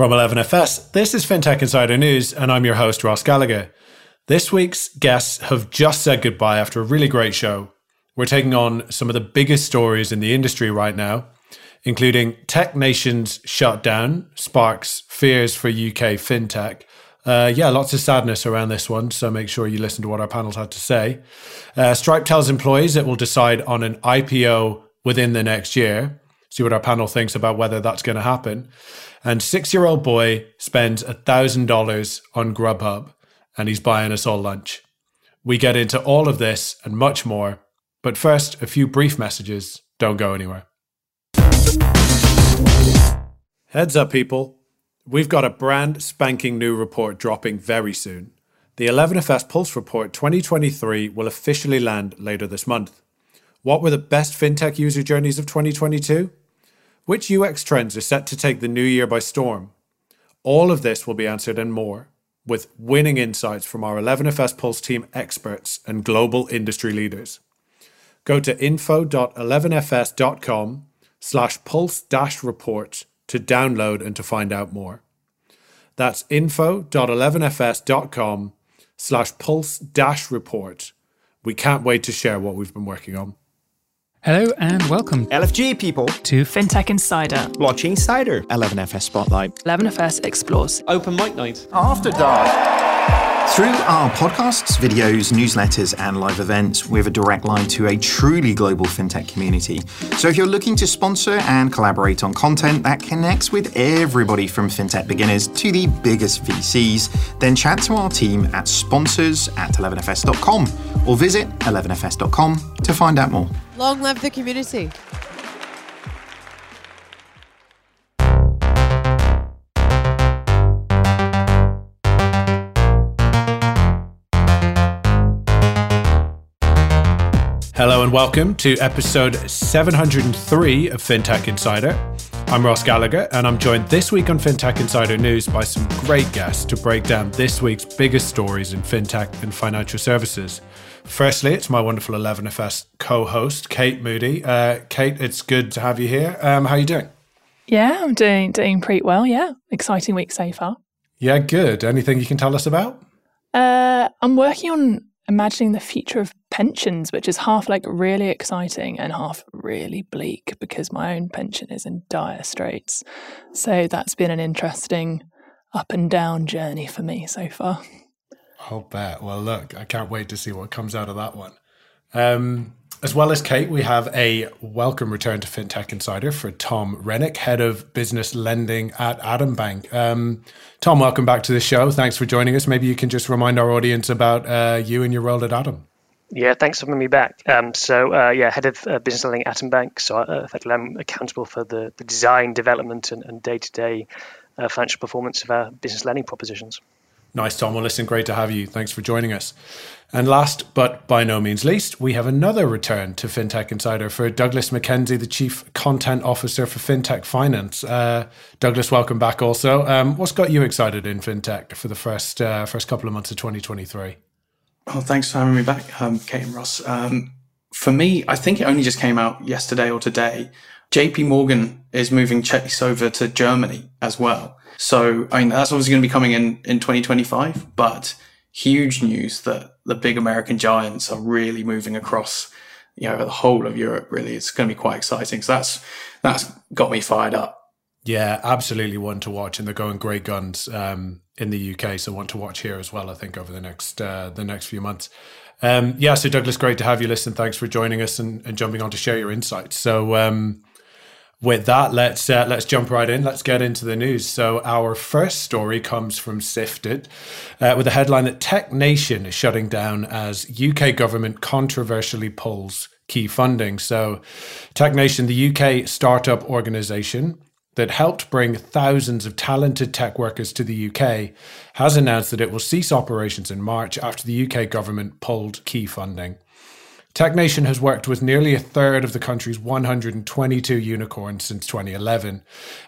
From 11FS, this is FinTech Insider News, and I'm your host, Ross Gallagher. This week's guests have just said goodbye after a really great show. We're taking on some of the biggest stories in the industry right now, including Tech Nation's shutdown, sparks fears for UK fintech. Uh, yeah, lots of sadness around this one, so make sure you listen to what our panels had to say. Uh, Stripe tells employees it will decide on an IPO within the next year. See what our panel thinks about whether that's going to happen and six year old boy spends $1,000 on Grubhub and he's buying us all lunch. We get into all of this and much more, but first, a few brief messages. Don't go anywhere. Heads up, people. We've got a brand spanking new report dropping very soon. The 11FS Pulse Report 2023 will officially land later this month. What were the best fintech user journeys of 2022? Which UX trends are set to take the new year by storm? All of this will be answered and more with winning insights from our 11FS Pulse team experts and global industry leaders. Go to info.11fs.com slash pulse dash report to download and to find out more. That's info.11fs.com slash pulse dash report. We can't wait to share what we've been working on. Hello and welcome, LFG people, to FinTech Insider, Blockchain Insider, 11FS Spotlight, 11FS Explores, Open Mic Night, After Dark. Through our podcasts, videos, newsletters, and live events, we have a direct line to a truly global fintech community. So if you're looking to sponsor and collaborate on content that connects with everybody from fintech beginners to the biggest VCs, then chat to our team at sponsors at 11fs.com or visit 11fs.com to find out more. Long live the community. Hello and welcome to episode 703 of FinTech Insider. I'm Ross Gallagher, and I'm joined this week on FinTech Insider News by some great guests to break down this week's biggest stories in fintech and financial services. Firstly, it's my wonderful 11FS co-host, Kate Moody. Uh, Kate, it's good to have you here. Um, how are you doing? Yeah, I'm doing doing pretty well. Yeah, exciting week so far. Yeah, good. Anything you can tell us about? Uh, I'm working on imagining the future of pensions, which is half like really exciting and half really bleak because my own pension is in dire straits. So that's been an interesting up and down journey for me so far. I'll bet. Well, look, I can't wait to see what comes out of that one. Um, as well as Kate, we have a welcome return to FinTech Insider for Tom Rennick, Head of Business Lending at Atom Bank. Um, Tom, welcome back to the show. Thanks for joining us. Maybe you can just remind our audience about uh, you and your role at Atom. Yeah, thanks for having me back. Um, so, uh, yeah, head of uh, business lending at Atom Bank. So, uh, effectively, I'm accountable for the, the design, development, and day to day financial performance of our business lending propositions. Nice, Tom. Well, listen, great to have you. Thanks for joining us. And last but by no means least, we have another return to FinTech Insider for Douglas McKenzie, the Chief Content Officer for FinTech Finance. Uh, Douglas, welcome back also. Um, what's got you excited in FinTech for the first, uh, first couple of months of 2023? Oh, thanks for having me back, um, Kate and Ross. Um, for me, I think it only just came out yesterday or today. JP Morgan is moving Chase over to Germany as well. So, I mean, that's obviously going to be coming in in 2025, but huge news that the big American giants are really moving across, you know, the whole of Europe. Really, it's going to be quite exciting. So that's that's got me fired up. Yeah, absolutely one to watch, and they're going great guns um, in the UK. So one to watch here as well. I think over the next uh, the next few months. Um, yeah, so Douglas, great to have you. Listen, thanks for joining us and, and jumping on to share your insights. So um, with that, let's uh, let's jump right in. Let's get into the news. So our first story comes from Sifted, uh, with a headline that Tech Nation is shutting down as UK government controversially pulls key funding. So, Tech Nation, the UK startup organisation that helped bring thousands of talented tech workers to the UK, has announced that it will cease operations in March after the UK government pulled key funding. TechNation has worked with nearly a third of the country's 122 unicorns since 2011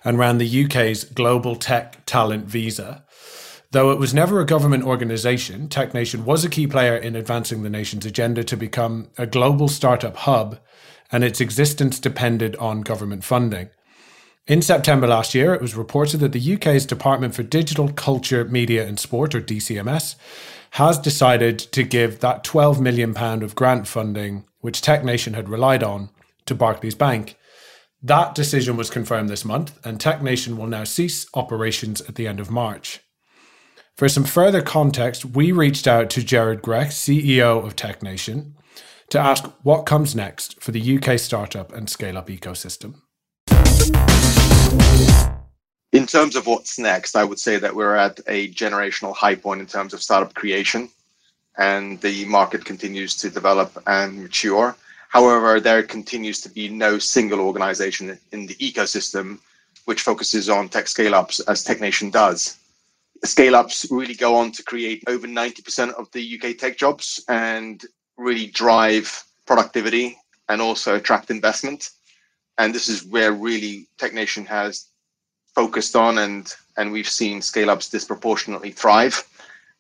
and ran the UK's Global Tech Talent Visa. Though it was never a government organisation, TechNation was a key player in advancing the nation's agenda to become a global startup hub, and its existence depended on government funding. In September last year, it was reported that the UK's Department for Digital, Culture, Media and Sport, or DCMS, has decided to give that £12 million of grant funding, which Tech Nation had relied on, to Barclays Bank. That decision was confirmed this month, and Tech Nation will now cease operations at the end of March. For some further context, we reached out to Gerard Grech, CEO of Tech Nation, to ask what comes next for the UK startup and scale up ecosystem. In terms of what's next, I would say that we're at a generational high point in terms of startup creation, and the market continues to develop and mature. However, there continues to be no single organization in the ecosystem which focuses on tech scale ups as TechNation does. Scale ups really go on to create over 90% of the UK tech jobs and really drive productivity and also attract investment. And this is where really TechNation has focused on and and we've seen scale ups disproportionately thrive.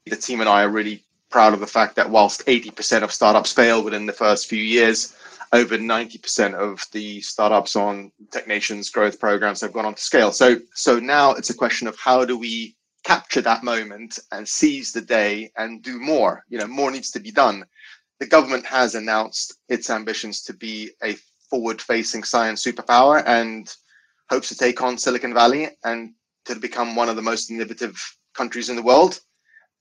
The team and I are really proud of the fact that whilst 80% of startups fail within the first few years, over 90% of the startups on TechNation's growth programs have gone on to scale. So, so now it's a question of how do we capture that moment and seize the day and do more? You know, more needs to be done. The government has announced its ambitions to be a forward-facing science superpower and hopes to take on Silicon Valley and to become one of the most innovative countries in the world.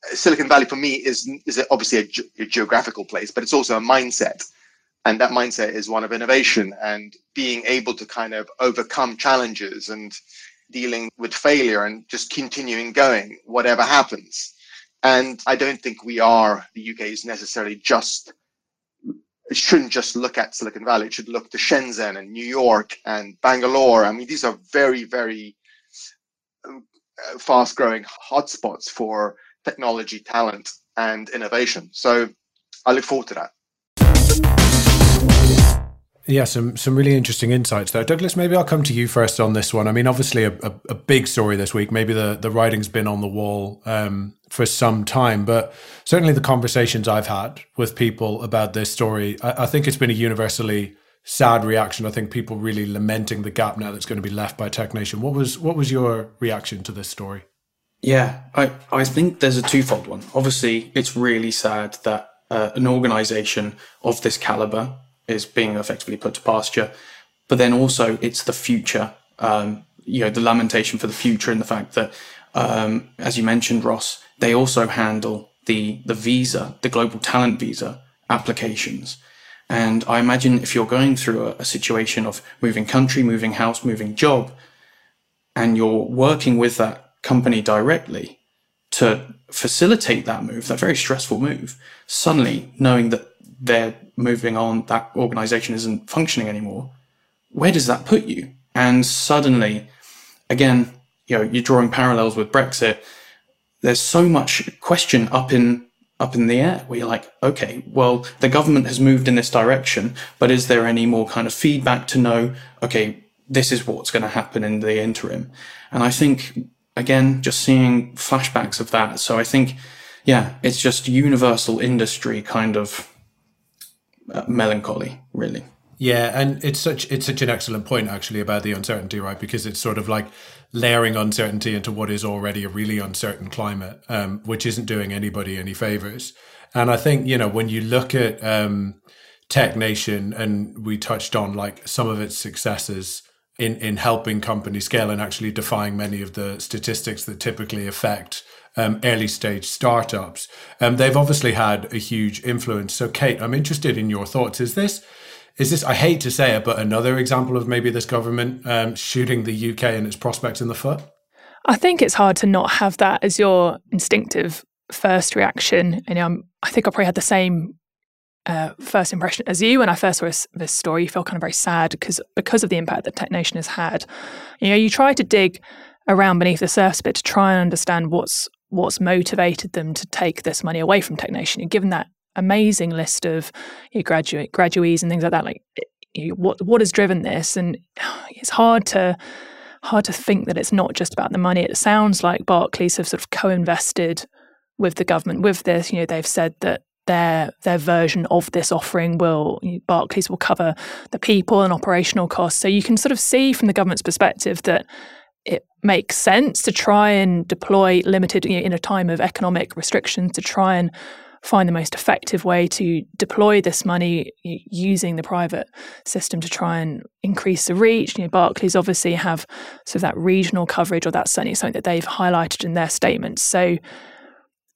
Uh, Silicon Valley for me is is obviously a, ge- a geographical place, but it's also a mindset and that mindset is one of innovation and being able to kind of overcome challenges and dealing with failure and just continuing going whatever happens and i don't think we are the uk is necessarily just it shouldn't just look at silicon valley it should look to shenzhen and new york and bangalore. I mean these are very very uh, fast growing hotspots for technology talent and innovation. So i look forward to that yeah, some some really interesting insights there. Douglas, maybe I'll come to you first on this one. I mean, obviously a, a, a big story this week. Maybe the, the writing's been on the wall um, for some time, but certainly the conversations I've had with people about this story, I, I think it's been a universally sad reaction. I think people really lamenting the gap now that's going to be left by TechNation. What was what was your reaction to this story? Yeah, I, I think there's a twofold one. Obviously, it's really sad that uh, an organization of this caliber is being effectively put to pasture. But then also it's the future, um, you know, the lamentation for the future and the fact that, um, as you mentioned, Ross, they also handle the the visa, the global talent visa applications. And I imagine if you're going through a, a situation of moving country, moving house, moving job, and you're working with that company directly to facilitate that move, that very stressful move, suddenly knowing that they're moving on, that organization isn't functioning anymore, where does that put you? And suddenly, again, you know, you're drawing parallels with Brexit. There's so much question up in up in the air where you're like, okay, well, the government has moved in this direction, but is there any more kind of feedback to know, okay, this is what's going to happen in the interim? And I think, again, just seeing flashbacks of that. So I think, yeah, it's just universal industry kind of melancholy, really. Yeah, and it's such it's such an excellent point actually about the uncertainty, right? Because it's sort of like layering uncertainty into what is already a really uncertain climate, um, which isn't doing anybody any favors. And I think you know when you look at um, TechNation, and we touched on like some of its successes in in helping companies scale and actually defying many of the statistics that typically affect um, early stage startups. Um, they've obviously had a huge influence. So, Kate, I'm interested in your thoughts. Is this is this I hate to say it, but another example of maybe this government um, shooting the UK and its prospects in the foot? I think it's hard to not have that as your instinctive first reaction. And um, I think I probably had the same uh, first impression as you when I first saw this, this story. You feel kind of very sad because because of the impact that Tech Nation has had. You know, you try to dig around beneath the surface bit to try and understand what's what's motivated them to take this money away from TechNation. You're given that amazing list of you know, graduate graduates and things like that. Like, you know, what what has driven this? And it's hard to hard to think that it's not just about the money. It sounds like Barclays have sort of co-invested with the government with this. You know, they've said that their their version of this offering will Barclays will cover the people and operational costs. So you can sort of see from the government's perspective that it makes sense to try and deploy limited you know, in a time of economic restrictions to try and find the most effective way to deploy this money using the private system to try and increase the reach. You know, Barclays obviously have sort of that regional coverage, or that's certainly something that they've highlighted in their statements. So,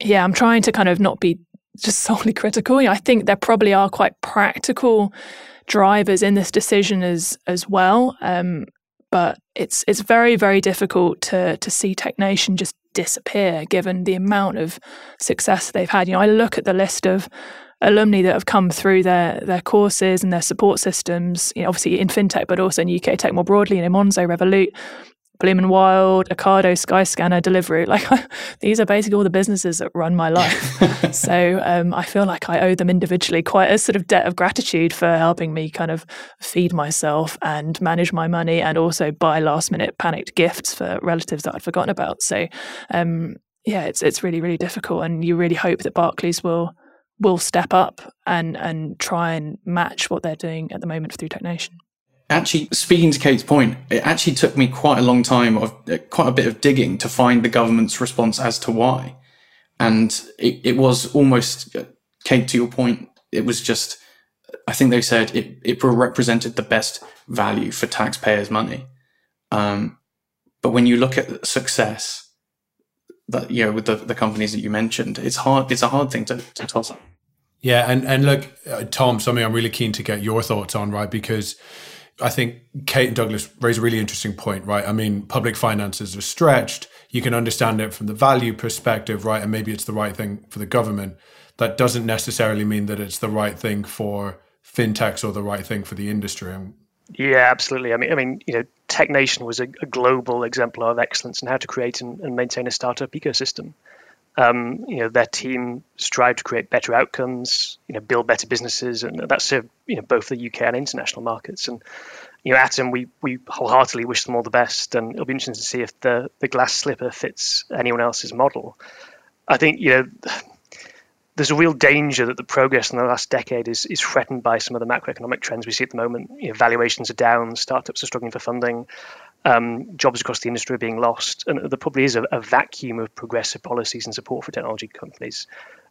yeah, I'm trying to kind of not be just solely critical. You know, I think there probably are quite practical drivers in this decision as as well. Um, but it's it's very very difficult to to see Tech Nation just disappear given the amount of success they've had. You know, I look at the list of alumni that have come through their their courses and their support systems, you know, obviously in fintech, but also in UK tech more broadly, you know, Monzo, Revolut, Bloom and Wild, Ocado, Skyscanner, Deliveroo. Like these are basically all the businesses that run my life. so um, I feel like I owe them individually quite a sort of debt of gratitude for helping me kind of feed myself and manage my money, and also buy last minute panicked gifts for relatives that I'd forgotten about. So um, yeah, it's it's really really difficult, and you really hope that Barclays will will step up and and try and match what they're doing at the moment through Technation actually speaking to kate's point it actually took me quite a long time of uh, quite a bit of digging to find the government's response as to why. And it, it was almost uh, kate to your point it was just i think they said it, it represented the best value for taxpayers money. Um, but when you look at success that you know with the, the companies that you mentioned it's hard it's a hard thing to, to toss up. Yeah and and look uh, tom something i'm really keen to get your thoughts on right because I think Kate and Douglas raise a really interesting point, right? I mean, public finances are stretched. You can understand it from the value perspective, right? And maybe it's the right thing for the government. That doesn't necessarily mean that it's the right thing for fintechs or the right thing for the industry. Yeah, absolutely. I mean, I mean, you know, TechNation was a, a global exemplar of excellence in how to create and, and maintain a startup ecosystem. Um, you know, their team strive to create better outcomes, you know, build better businesses, and that served you know both the UK and international markets. And you know, Atom, we we wholeheartedly wish them all the best, and it'll be interesting to see if the the glass slipper fits anyone else's model. I think you know. There's a real danger that the progress in the last decade is, is threatened by some of the macroeconomic trends we see at the moment. You know, valuations are down, startups are struggling for funding, um, jobs across the industry are being lost, and there probably is a, a vacuum of progressive policies and support for technology companies,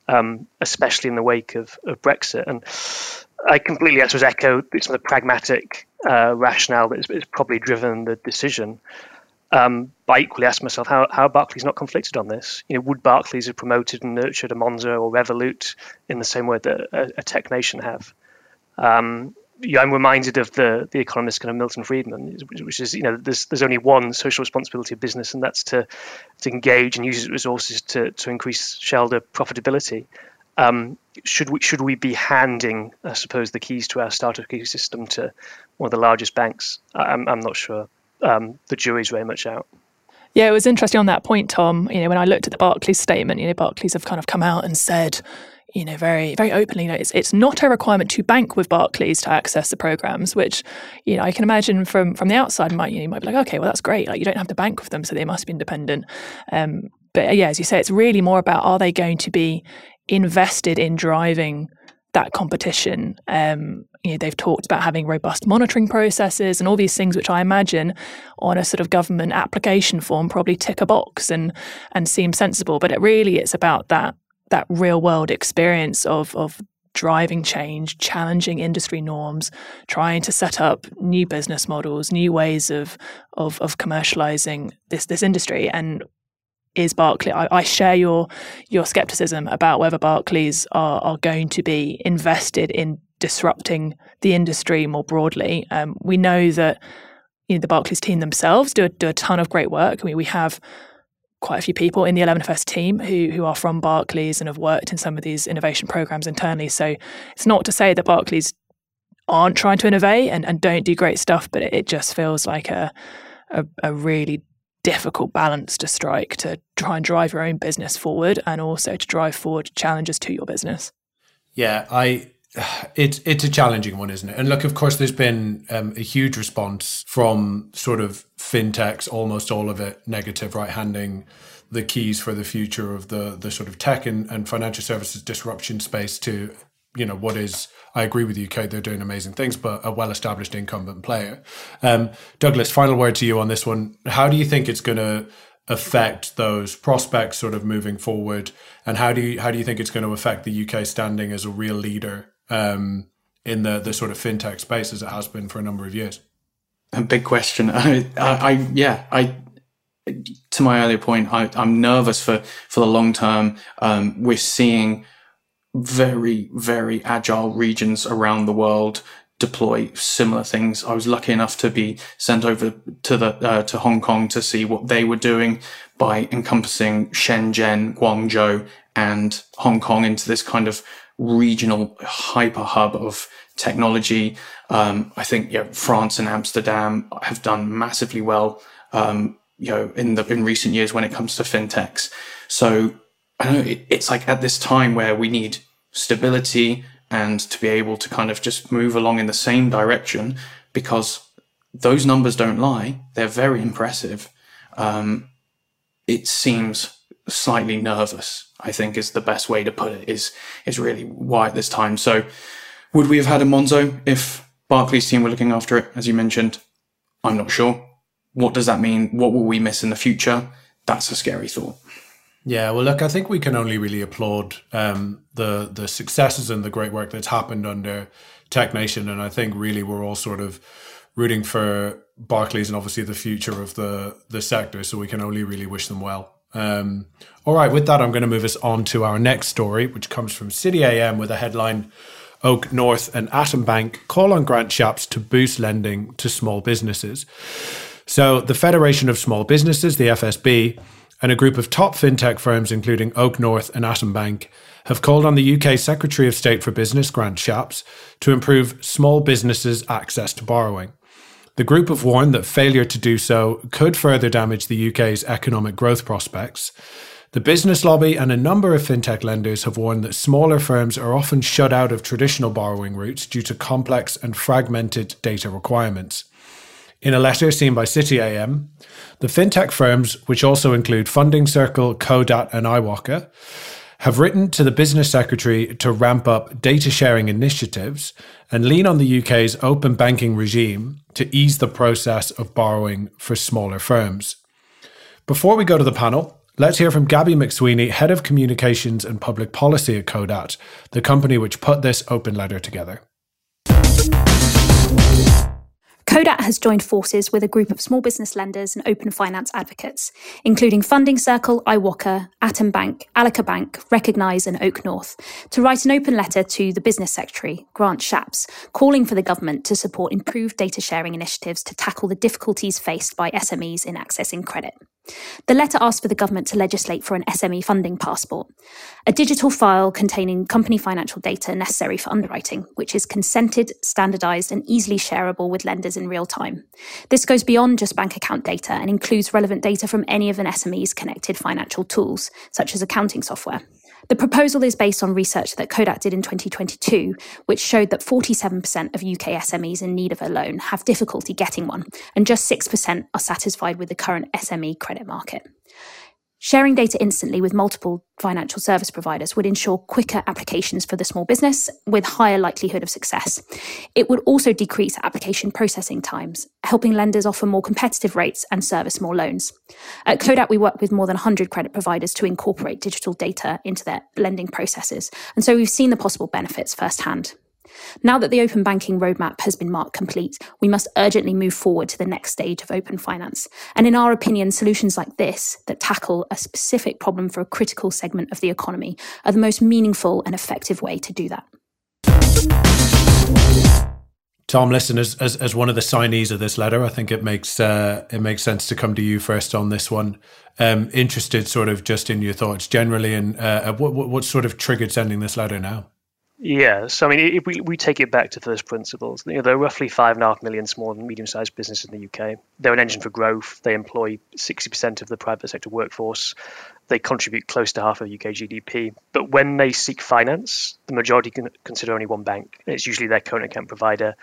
um, especially in the wake of, of, Brexit. And I completely, I suppose, echo some of the pragmatic uh, rationale that has probably driven the decision. Um, but I equally ask myself how, how Barclays not conflicted on this. You know, would Barclays have promoted and nurtured a Monzo or Revolut in the same way that a, a Tech Nation have? Um, yeah, I'm reminded of the the economist kind of Milton Friedman, which is you know there's there's only one social responsibility of business, and that's to to engage and use its resources to to increase shareholder profitability. Um, should we should we be handing, I suppose, the keys to our startup ecosystem to one of the largest banks? I'm I'm not sure. Um, the jury's very much out. Yeah, it was interesting on that point, Tom. You know, when I looked at the Barclays statement, you know, Barclays have kind of come out and said you know, very, very openly, you know, it's, it's not a requirement to bank with Barclays to access the programs, which, you know, I can imagine from from the outside might, you, know, you might be like, okay, well, that's great. Like you don't have to bank with them, so they must be independent. Um, but yeah, as you say, it's really more about are they going to be invested in driving that competition. Um, you know, they've talked about having robust monitoring processes and all these things, which I imagine on a sort of government application form probably tick a box and and seem sensible. But it really it's about that that real world experience of of driving change, challenging industry norms, trying to set up new business models, new ways of of, of commercializing this this industry. And is Barclays? I, I, share your your skepticism about whether Barclays are, are going to be invested in disrupting the industry more broadly. Um, we know that you know, the Barclays team themselves do, do a ton of great work. I mean, we have quite a few people in the 11FS team who who are from Barclays and have worked in some of these innovation programs internally. So it's not to say that Barclays aren't trying to innovate and, and don't do great stuff, but it, it just feels like a, a, a really difficult balance to strike to try and drive your own business forward and also to drive forward challenges to your business. Yeah, I it's it's a challenging one, isn't it? And look, of course, there's been um, a huge response from sort of fintechs, almost all of it negative, right? Handing the keys for the future of the the sort of tech and, and financial services disruption space to you know what is I agree with you, Kate. They're doing amazing things, but a well-established incumbent player. Um, Douglas, final word to you on this one. How do you think it's going to affect those prospects, sort of moving forward, and how do you how do you think it's going to affect the UK standing as a real leader um, in the the sort of fintech space as it has been for a number of years? A big question. I, I, I yeah, I to my earlier point, I, am nervous for for the long term. Um, we're seeing very very agile regions around the world deploy similar things. I was lucky enough to be sent over to the uh, to Hong Kong to see what they were doing by encompassing Shenzhen, Guangzhou, and Hong Kong into this kind of regional hyper hub of technology. Um, I think France and Amsterdam have done massively well. Um, you know, in the in recent years when it comes to fintechs. So I know it, it's like at this time where we need stability and to be able to kind of just move along in the same direction because those numbers don't lie. They're very impressive. Um, it seems slightly nervous, I think is the best way to put it, is, is really why at this time. So would we have had a Monzo if Barclays team were looking after it, as you mentioned? I'm not sure. What does that mean? What will we miss in the future? That's a scary thought. Yeah, well, look, I think we can only really applaud um, the the successes and the great work that's happened under Tech Nation, and I think really we're all sort of rooting for Barclays and obviously the future of the the sector. So we can only really wish them well. Um, all right, with that, I'm going to move us on to our next story, which comes from City AM with a headline: OakNorth and Atom Bank call on grant shapps to boost lending to small businesses. So the Federation of Small Businesses, the FSB and a group of top fintech firms, including OakNorth and Atom Bank, have called on the UK Secretary of State for Business, Grant Shapps, to improve small businesses' access to borrowing. The group have warned that failure to do so could further damage the UK's economic growth prospects. The business lobby and a number of fintech lenders have warned that smaller firms are often shut out of traditional borrowing routes due to complex and fragmented data requirements. In a letter seen by City AM, the fintech firms, which also include Funding Circle, Codat, and iwoca, have written to the Business Secretary to ramp up data sharing initiatives and lean on the UK's open banking regime to ease the process of borrowing for smaller firms. Before we go to the panel, let's hear from Gabby McSweeney, Head of Communications and Public Policy at Codat, the company which put this open letter together. Codat has joined forces with a group of small business lenders and open finance advocates, including Funding Circle, iwoca, Atom Bank, Allica Bank, Recognise, and OakNorth, to write an open letter to the Business Secretary, Grant Shapps, calling for the government to support improved data sharing initiatives to tackle the difficulties faced by SMEs in accessing credit. The letter asked for the government to legislate for an SME funding passport, a digital file containing company financial data necessary for underwriting, which is consented, standardized, and easily shareable with lenders in real time. This goes beyond just bank account data and includes relevant data from any of an SME's connected financial tools, such as accounting software. The proposal is based on research that Codat did in 2022, which showed that 47% of UK SMEs in need of a loan have difficulty getting one, and just 6% are satisfied with the current SME credit market. Sharing data instantly with multiple financial service providers would ensure quicker applications for the small business with higher likelihood of success. It would also decrease application processing times, helping lenders offer more competitive rates and service more loans. At Codat, we work with more than 100 credit providers to incorporate digital data into their lending processes. And so we've seen the possible benefits firsthand. Now that the open banking roadmap has been marked complete, we must urgently move forward to the next stage of open finance. And in our opinion, solutions like this that tackle a specific problem for a critical segment of the economy are the most meaningful and effective way to do that. Tom, listen, as, as, as one of the signees of this letter, I think it makes uh, it makes sense to come to you first on this one. Um, interested, sort of, just in your thoughts generally, and uh, what, what sort of triggered sending this letter now? Yeah, so I mean, if we, we take it back to first principles, you know, there are roughly five and a half million small and medium-sized businesses in the UK. They're an engine for growth. They employ 60% of the private sector workforce. They contribute close to half of UK GDP. But when they seek finance, the majority can consider only one bank. It's usually their current account provider.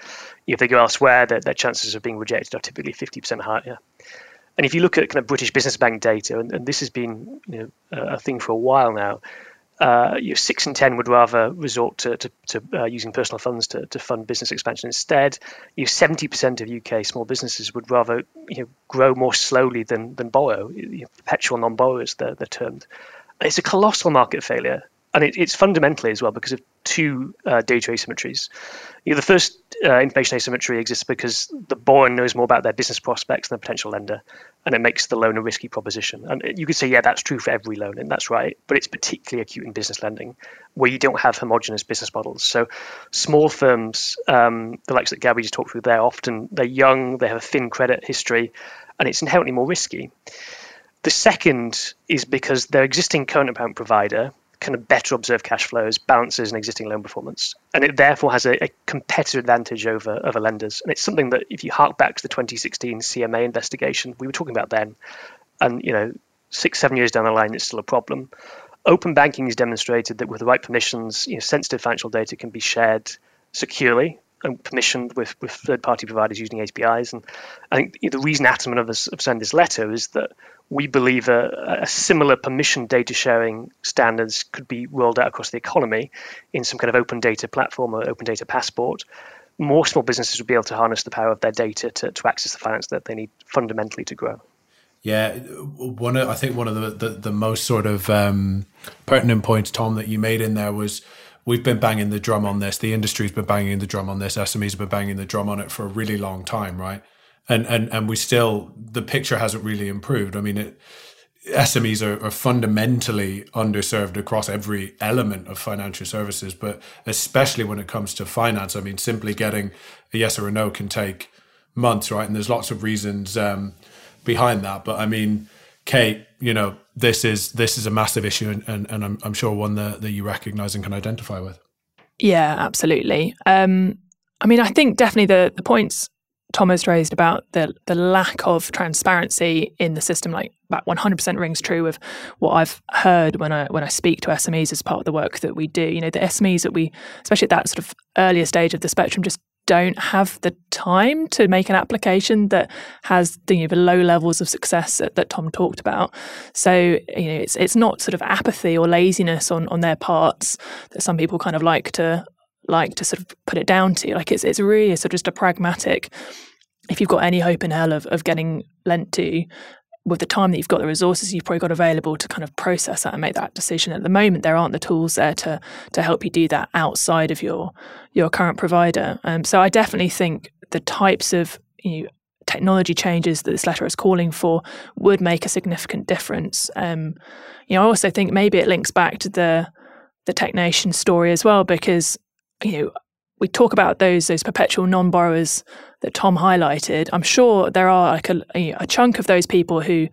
If they go elsewhere, their, their chances of being rejected are typically 50% higher. And if you look at kind of British Business Bank data, and, and this has been you know, a thing for a while now, uh, you know, six in ten would rather resort to, to, to uh, using personal funds to, to fund business expansion instead. You seventy percent of UK small businesses would rather you know, grow more slowly than than borrow. You know, perpetual non-borrowers, they're, they're termed. It's a colossal market failure, and it, it's fundamentally as well because of two uh, data asymmetries. You know, the first uh, information asymmetry exists because the borrower knows more about their business prospects than the potential lender, and it makes the loan a risky proposition. And you could say, yeah, that's true for every loan, and that's right, but it's particularly acute in business lending, where you don't have homogenous business models. So, small firms, um, the likes that Gabby just talked through, they're often they're young, they have a thin credit history, and it's inherently more risky. The second is because their existing current account provider kind of better observe cash flows, balances, and existing loan performance. And it therefore has a, a, competitive advantage over, over lenders. And it's something that if you hark back to the 2016 CMA investigation, we were talking about then, and you know, six, seven years down the line, it's still a problem. Open banking has demonstrated that with the right permissions, you know, sensitive financial data can be shared securely permissioned with, with third-party providers using APIs. And I think the reason Atom and others have sent this letter is that we believe a, a, similar permission data sharing standards could be rolled out across the economy in some kind of open data platform or open data passport. More small businesses would be able to harness the power of their data to, to access the finance that they need fundamentally to grow. Yeah, one of, I think one of the, the, the most sort of um, pertinent points, Tom, that you made in there was we've been banging the drum on this. The industry's been banging the drum on this. SMEs have been banging the drum on it for a really long time, right? and and and we still the picture hasn't really improved. I mean, it, SMEs are, are, fundamentally underserved across every element of financial services, but especially when it comes to finance. I mean, simply getting a yes or a no can take months, right? And there's lots of reasons um, behind that. But I mean, Kate, you know, this is this is a massive issue, and, and, and I'm, I'm sure one that, that you recognise and can identify with. Yeah, absolutely. Um, I mean, I think definitely the the points Thomas raised about the the lack of transparency in the system, like that 100% rings true of what I've heard when I when I speak to SMEs as part of the work that we do. You know, the SMEs that we, especially at that sort of earlier stage of the spectrum, just don't have the time to make an application that has the, you know, the low levels of success that, that, Tom talked about. So you know, it's it's not sort of apathy or laziness on on their parts that some people kind of like to like to sort of put it down to. Like it's it's really sort of just a pragmatic. If you've got any hope in hell of, of getting lent to, with the time that you've got, the resources you've probably got available to kind of process that and make that decision. At the moment, there aren't the tools there to to help you do that outside of your your current provider. Um, so I definitely think the types of you know, technology changes that this letter is calling for would make a significant difference. Um, you know, I also think maybe it links back to the the TechNation story as well because you know, we talk about those those perpetual non-borrowers that Tom highlighted. I'm sure there are like a, a chunk of those people who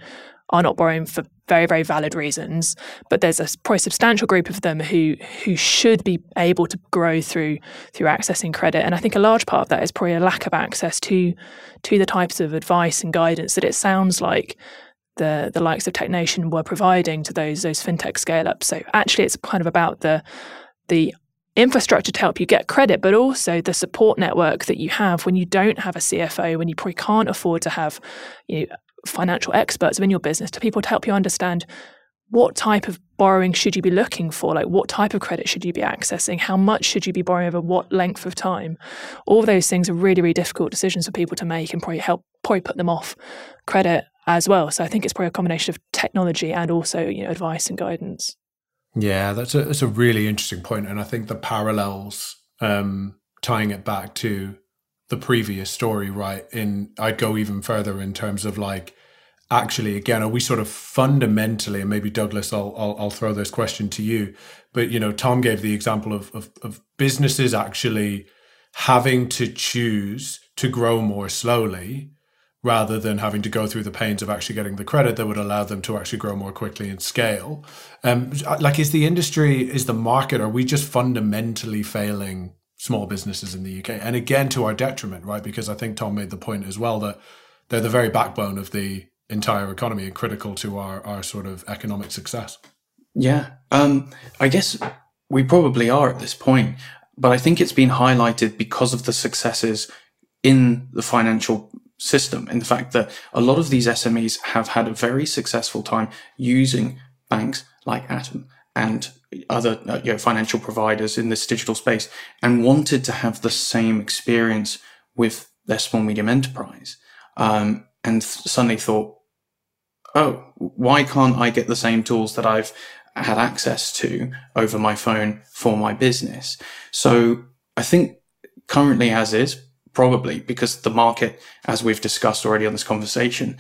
are not borrowing for very very valid reasons, but there's a probably substantial group of them who who should be able to grow through through accessing credit. And I think a large part of that is probably a lack of access to to the types of advice and guidance that it sounds like the the likes of TechNation were providing to those those fintech scale ups. So actually, it's kind of about the the infrastructure to help you get credit, but also the support network that you have when you don't have a CFO, when you probably can't afford to have you know, financial experts within your business, to people to help you understand what type of borrowing should you be looking for? Like, what type of credit should you be accessing? How much should you be borrowing over what length of time? All those things are really, really difficult decisions for people to make and probably help probably put them off credit as well. So I think it's probably a combination of technology and also you know advice and guidance. Yeah, that's a that's a really interesting point, and I think the parallels um, tying it back to the previous story, right? In I'd go even further in terms of like actually again are we sort of fundamentally and maybe douglas I'll, I'll, I'll throw this question to you but you know tom gave the example of, of, of businesses actually having to choose to grow more slowly rather than having to go through the pains of actually getting the credit that would allow them to actually grow more quickly and scale. Um, like, is the industry, is the market, are we just fundamentally failing small businesses in the UK? And again, to our detriment, right? Because I think Tom made the point as well that they're the very backbone of the entire economy and critical to our, our sort of economic success. Yeah. Um, I guess we probably are at this point, but I think it's been highlighted because of the successes in the financial system in the fact that a lot of these SMEs have had a very successful time using banks like Atom and other uh, you know, financial providers in this digital space and wanted to have the same experience with their small medium enterprise um, and suddenly thought oh why can't i get the same tools that i've had access to over my phone for my business? So i think currently as is probably because the market as we've discussed already on this conversation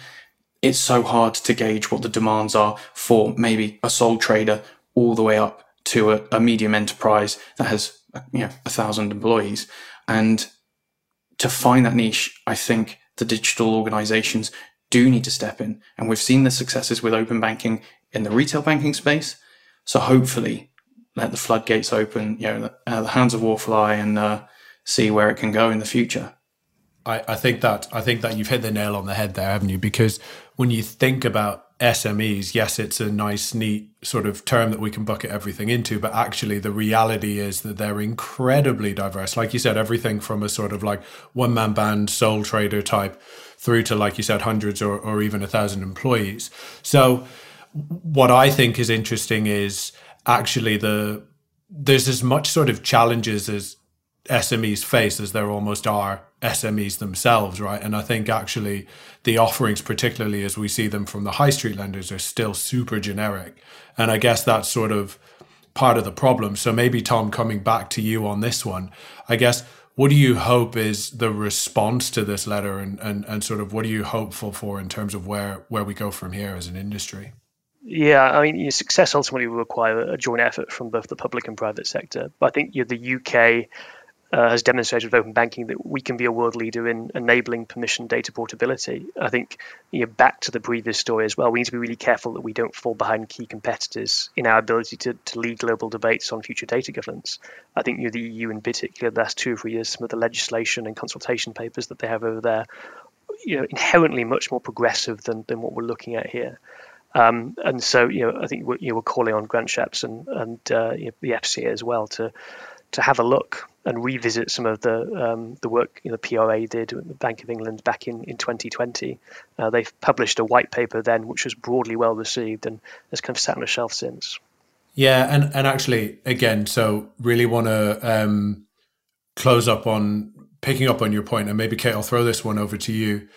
it's so hard to gauge what the demands are for maybe a sole trader all the way up to a, a medium enterprise that has you know a thousand employees. And to find that niche i think the digital organizations do need to step in. And we've seen the successes with open banking in the retail banking space. So hopefully let the floodgates open you know the, uh, the hands of war fly and uh, see where it can go in the future I, I think that I think that you've hit the nail on the head there, haven't you? Because when you think about SMEs, yes, it's a nice, neat sort of term that we can bucket everything into, but actually the reality is that they're incredibly diverse. Like you said, everything from a sort of like one man band, sole trader type through to, like you said, hundreds or, or even a thousand employees. So, what I think is interesting is actually the there's as much sort of challenges as SMEs face as there almost are SMEs themselves, right? And I think actually the offerings, particularly as we see them from the high street lenders, are still super generic. And I guess that's sort of part of the problem. So maybe, Tom, coming back to you on this one, I guess what do you hope is the response to this letter and, and, and sort of what are you hopeful for in terms of where, where we go from here as an industry? Yeah, I mean, success ultimately will require a joint effort from both the public and private sector. But I think you the UK uh, has demonstrated with open banking that we can be a world leader in enabling permission data portability. I think you know, back to the previous story as well, we need to be really careful that we don't fall behind key competitors in our ability to, to lead global debates on future data governance. I think you know, the EU in particular, the last two or three years, some of the legislation and consultation papers that they have over there, you know, inherently much more progressive than, than what we're looking at here. Um, and so, you know, I think we're, you we're calling on Grant Shapps and, and uh, you know, the FCA as well to to have a look and revisit some of the um, the work you know, the PRA did the Bank of England back in, in 2020. Uh, they've published a white paper then, which was broadly well received and has kind of sat on the shelf since. Yeah, and and actually, again, so really want to um, close up on picking up on your point, and maybe Kate, I'll throw this one over to you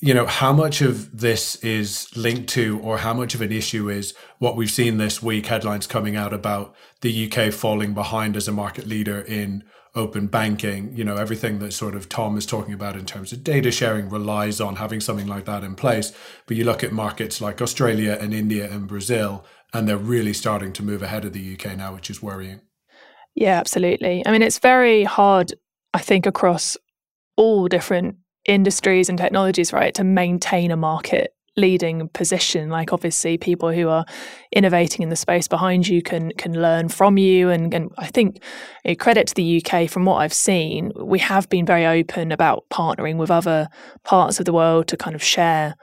you know how much of this is linked to or how much of an issue is what we've seen this week headlines coming out about the UK falling behind as a market leader in open banking you know everything that sort of Tom is talking about in terms of data sharing relies on having something like that in place. But you look at markets like Australia and India and Brazil and they're really starting to move ahead of the UK now which is worrying. Yeah absolutely. I mean it's very hard i think across all different industries and technologies, right, to maintain a market leading position. Like obviously people who are innovating in the space behind you can can learn from you. And, and I think credit to the UK from what I've seen we have been very open about partnering with other parts of the world to kind of share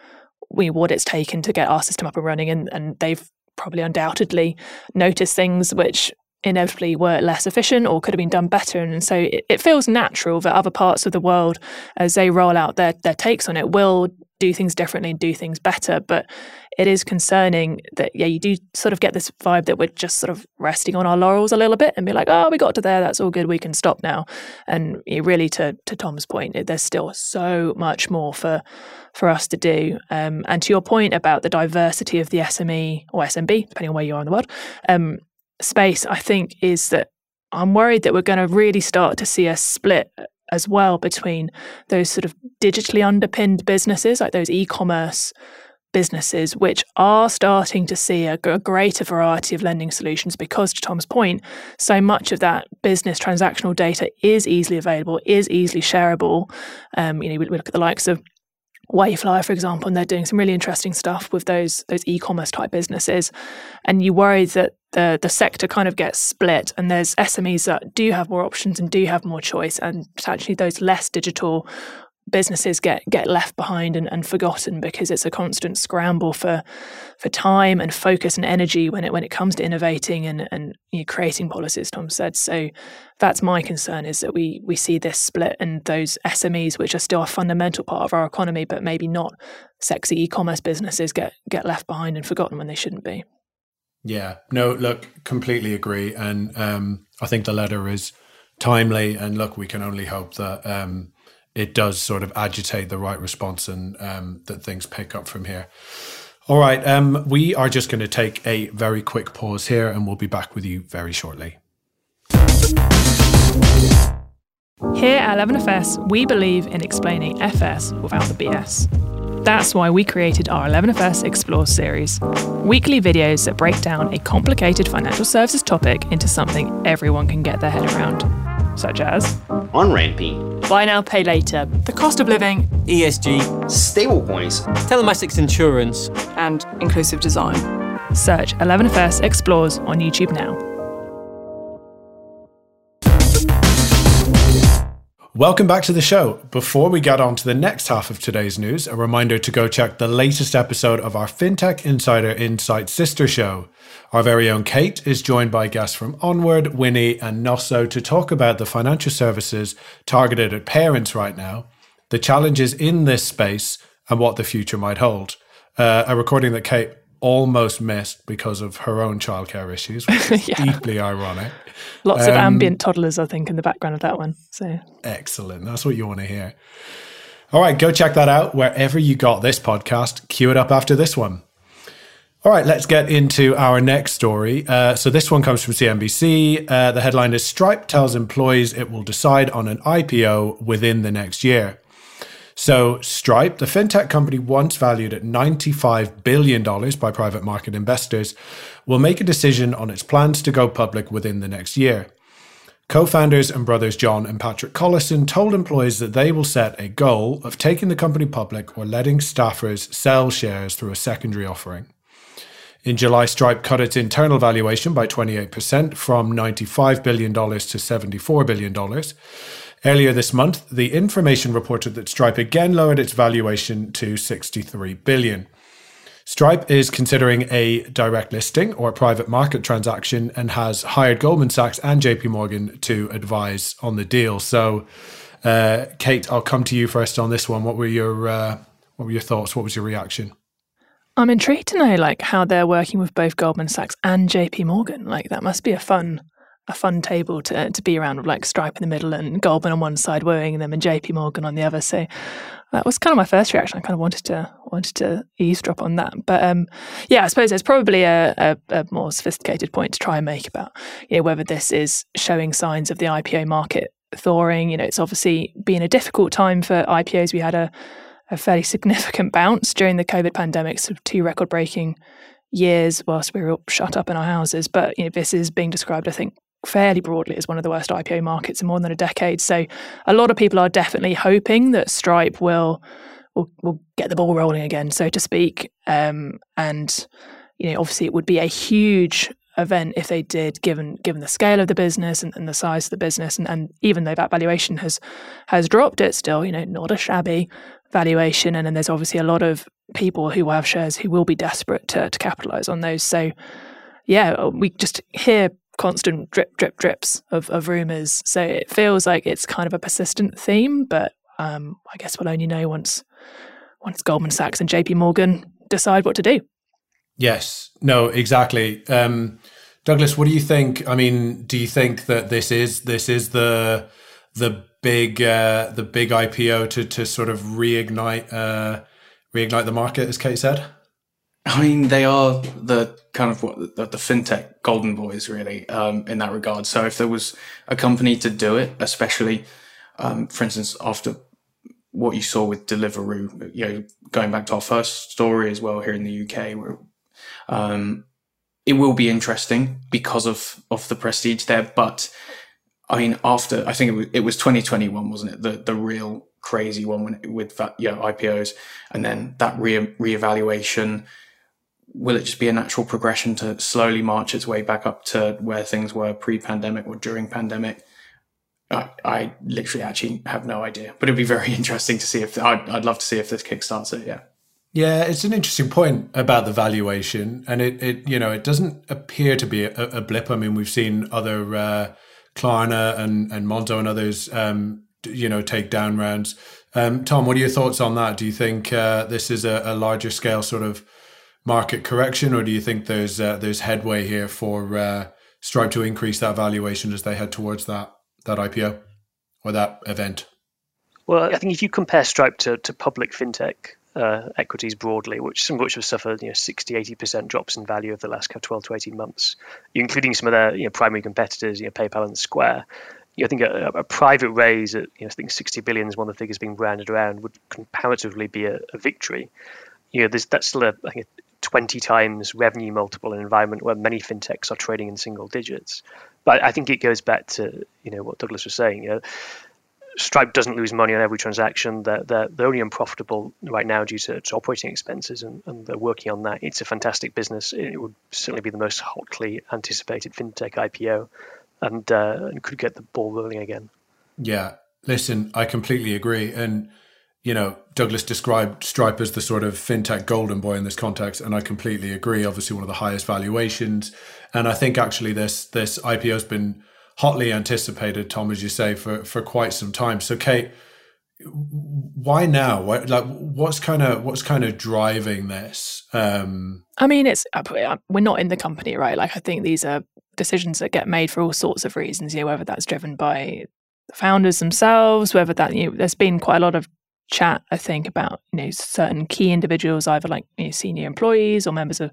we, what it's taken to get our system up and running. And, and they've probably undoubtedly noticed things which inevitably were less efficient or could have been done better. And so it, it, feels natural that other parts of the world, as they roll out their, their takes on it, will do things differently and do things better. But it is concerning that, yeah, you do sort of get this vibe that we're just sort of resting on our laurels a little bit and be like, oh, we got to there, that's all good, we can stop now. And really, to, to Tom's point, there's still so much more for for us to do. Um, and to your point about the diversity of the SME or SMB, depending on where you are in the world, um, space, I think, is that I'm worried that we're going to really start to see a split as well between those sort of digitally underpinned businesses, like those e commerce businesses, which are starting to see a, a, greater variety of lending solutions because, to Tom's point, so much of that business transactional data is easily available, is easily shareable. Um, you know, we, we look at the likes of Wayflyer, for example, and they're doing some really interesting stuff with those those e-commerce type businesses. And you worry that the the sector kind of gets split, and there's SMEs that do have more options and do have more choice, and potentially those less digital businesses get get left behind and, and forgotten because it's a constant scramble for for time and focus and energy when it when it comes to innovating and and you know, creating policies. Tom said so. That's my concern is that we we see this split and those SMEs, which are still a fundamental part of our economy, but maybe not sexy e-commerce businesses, get get left behind and forgotten when they shouldn't be. Yeah, no, look, completely agree, and um, I think the letter is timely. And look, we can only hope that um, it does sort of agitate the right response and um, that things pick up from here. All right, um, we are just going to take a very quick pause here, and we'll be back with you very shortly. Here at 11FS, we believe in explaining FS without the BS. That's why we created our 11FS Explores series. Weekly videos that break down a complicated financial services topic into something everyone can get their head around, such as on ramping, buy now, pay later, the cost of living, ESG, stablecoins, telematics insurance, and inclusive design. Search 11FS Explores on YouTube now. Welcome back to the show. Before we get on to the next half of today's news, a reminder to go check the latest episode of our FinTech Insider Insight sister show. Our very own Kate is joined by guests from Onward, Winnie, and Nosso to talk about the financial services targeted at parents right now, the challenges in this space, and what the future might hold. Uh, a recording that Kate almost missed because of her own childcare issues, which is yeah. deeply ironic. Lots um, of ambient toddlers, I think, in the background of that one. So excellent. That's what you want to hear. All right, go check that out wherever you got this podcast. Cue it up after this one. All right, let's get into our next story. Uh, so, this one comes from CNBC. Uh, the headline is Stripe tells employees it will decide on an IPO within the next year. So, Stripe, the fintech company once valued at $95 billion by private market investors, will make a decision on its plans to go public within the next year. Co founders and brothers John and Patrick Collison told employees that they will set a goal of taking the company public or letting staffers sell shares through a secondary offering. In July, Stripe cut its internal valuation by 28% from $95 billion to $74 billion. Earlier this month, the information reported that Stripe again lowered its valuation to 63 billion. Stripe is considering a direct listing or a private market transaction and has hired Goldman Sachs and JP Morgan to advise on the deal. So, uh, Kate, I'll come to you first on this one. What were your uh, what were your thoughts? What was your reaction? I'm intrigued to know like how they're working with both Goldman Sachs and JP Morgan. Like that must be a fun a fun table to, to be around with like Stripe in the middle and Goldman on one side wooing them and JP Morgan on the other. So that was kind of my first reaction. I kind of wanted to wanted to eavesdrop on that. But um, yeah, I suppose there's probably a, a, a, more sophisticated point to try and make about you know whether this is showing signs of the IPO market thawing. You know, it's obviously been a difficult time for IPOs. We had a, a fairly significant bounce during the COVID pandemic, of two record breaking years whilst we were all shut up in our houses. But you know, this is being described, I think, fairly broadly as one of the worst IPO markets in more than a decade. So a lot of people are definitely hoping that Stripe will will, will get the ball rolling again, so to speak. Um, and you know, obviously, it would be a huge event if they did, given given the scale of the business and, and the size of the business, and, and even though that valuation has has dropped, it's still you know not a shabby valuation. And then there's obviously a lot of people who have shares who will be desperate to to capitalize on those. So yeah, we just hear constant drip, drip, drips of, of rumors. So it feels like it's kind of a persistent theme, but um, I guess we'll only know once once Goldman Sachs and JP Morgan decide what to do. Yes. No, exactly. Um, Douglas, what do you think? I mean, do you think that this is this is the the big uh, the big IPO to to sort of reignite uh, reignite the market, as Kate said? I mean, they are the kind of what the, the fintech golden boys, really, um, in that regard. So if there was a company to do it, especially, um, for instance, after what you saw with Deliveroo, you know, going back to our first story as well here in the UK, where um, it will be interesting because of of the prestige there. But I mean, after I think it was, it was 2021, wasn't it? The the real crazy one when, with that, you know, IPOs, and then that re reevaluation will it just be a natural progression to slowly march its way back up to where things were pre-pandemic or during pandemic? I, I literally actually have no idea, but it'd be very interesting to see if I'd, I'd love to see if this kickstarts it. Yeah. Yeah, it's an interesting point about the valuation, and it, it you know it doesn't appear to be a, a blip. I mean, we've seen other uh, Klarna and and Monzo and others, um, you know, take down rounds. Um, Tom, what are your thoughts on that? Do you think uh, this is a, a, larger scale sort of market correction, or do you think there's uh, there's headway here for uh, Stripe to increase that valuation as they head towards that that IPO or that event? Well, I think if you compare Stripe to, to public fintech uh, equities broadly, which some of which have suffered you know 60, 80% drops in value over the last 12 to 18 months, including some of their you know, primary competitors, you know, PayPal and Square. You know, I think a, a, private raise at you know, I think 60 billion is one of the figures being branded around would comparatively be a, a victory. You know, there's, that's still a, I think 20 times revenue multiple in an environment where many fintechs are trading in single digits. But I think it goes back to you know what Douglas was saying. You know, Stripe doesn't lose money on every transaction. They're, they're, they're only unprofitable right now due to, operating expenses, and, and, they're working on that. It's a fantastic business. It would certainly be the most hotly anticipated fintech IPO, and, uh, and could get the ball rolling again. Yeah, listen, I completely agree, and you know, Douglas described Stripe as the sort of fintech golden boy in this context, and I completely agree. Obviously, one of the highest valuations, and I think actually this this IPO has been hotly anticipated, Tom, as you say, for for quite some time. So, Kate, why now? What, like, what's kind of what's kind of driving this? Um, I mean, it's uh, uh, we're not in the company, right? Like, I think these are decisions that get made for all sorts of reasons. You know, whether that's driven by the founders themselves, whether that you know, there's been quite a lot of chat, I think, about you know certain key individuals, either like you know, senior employees or members of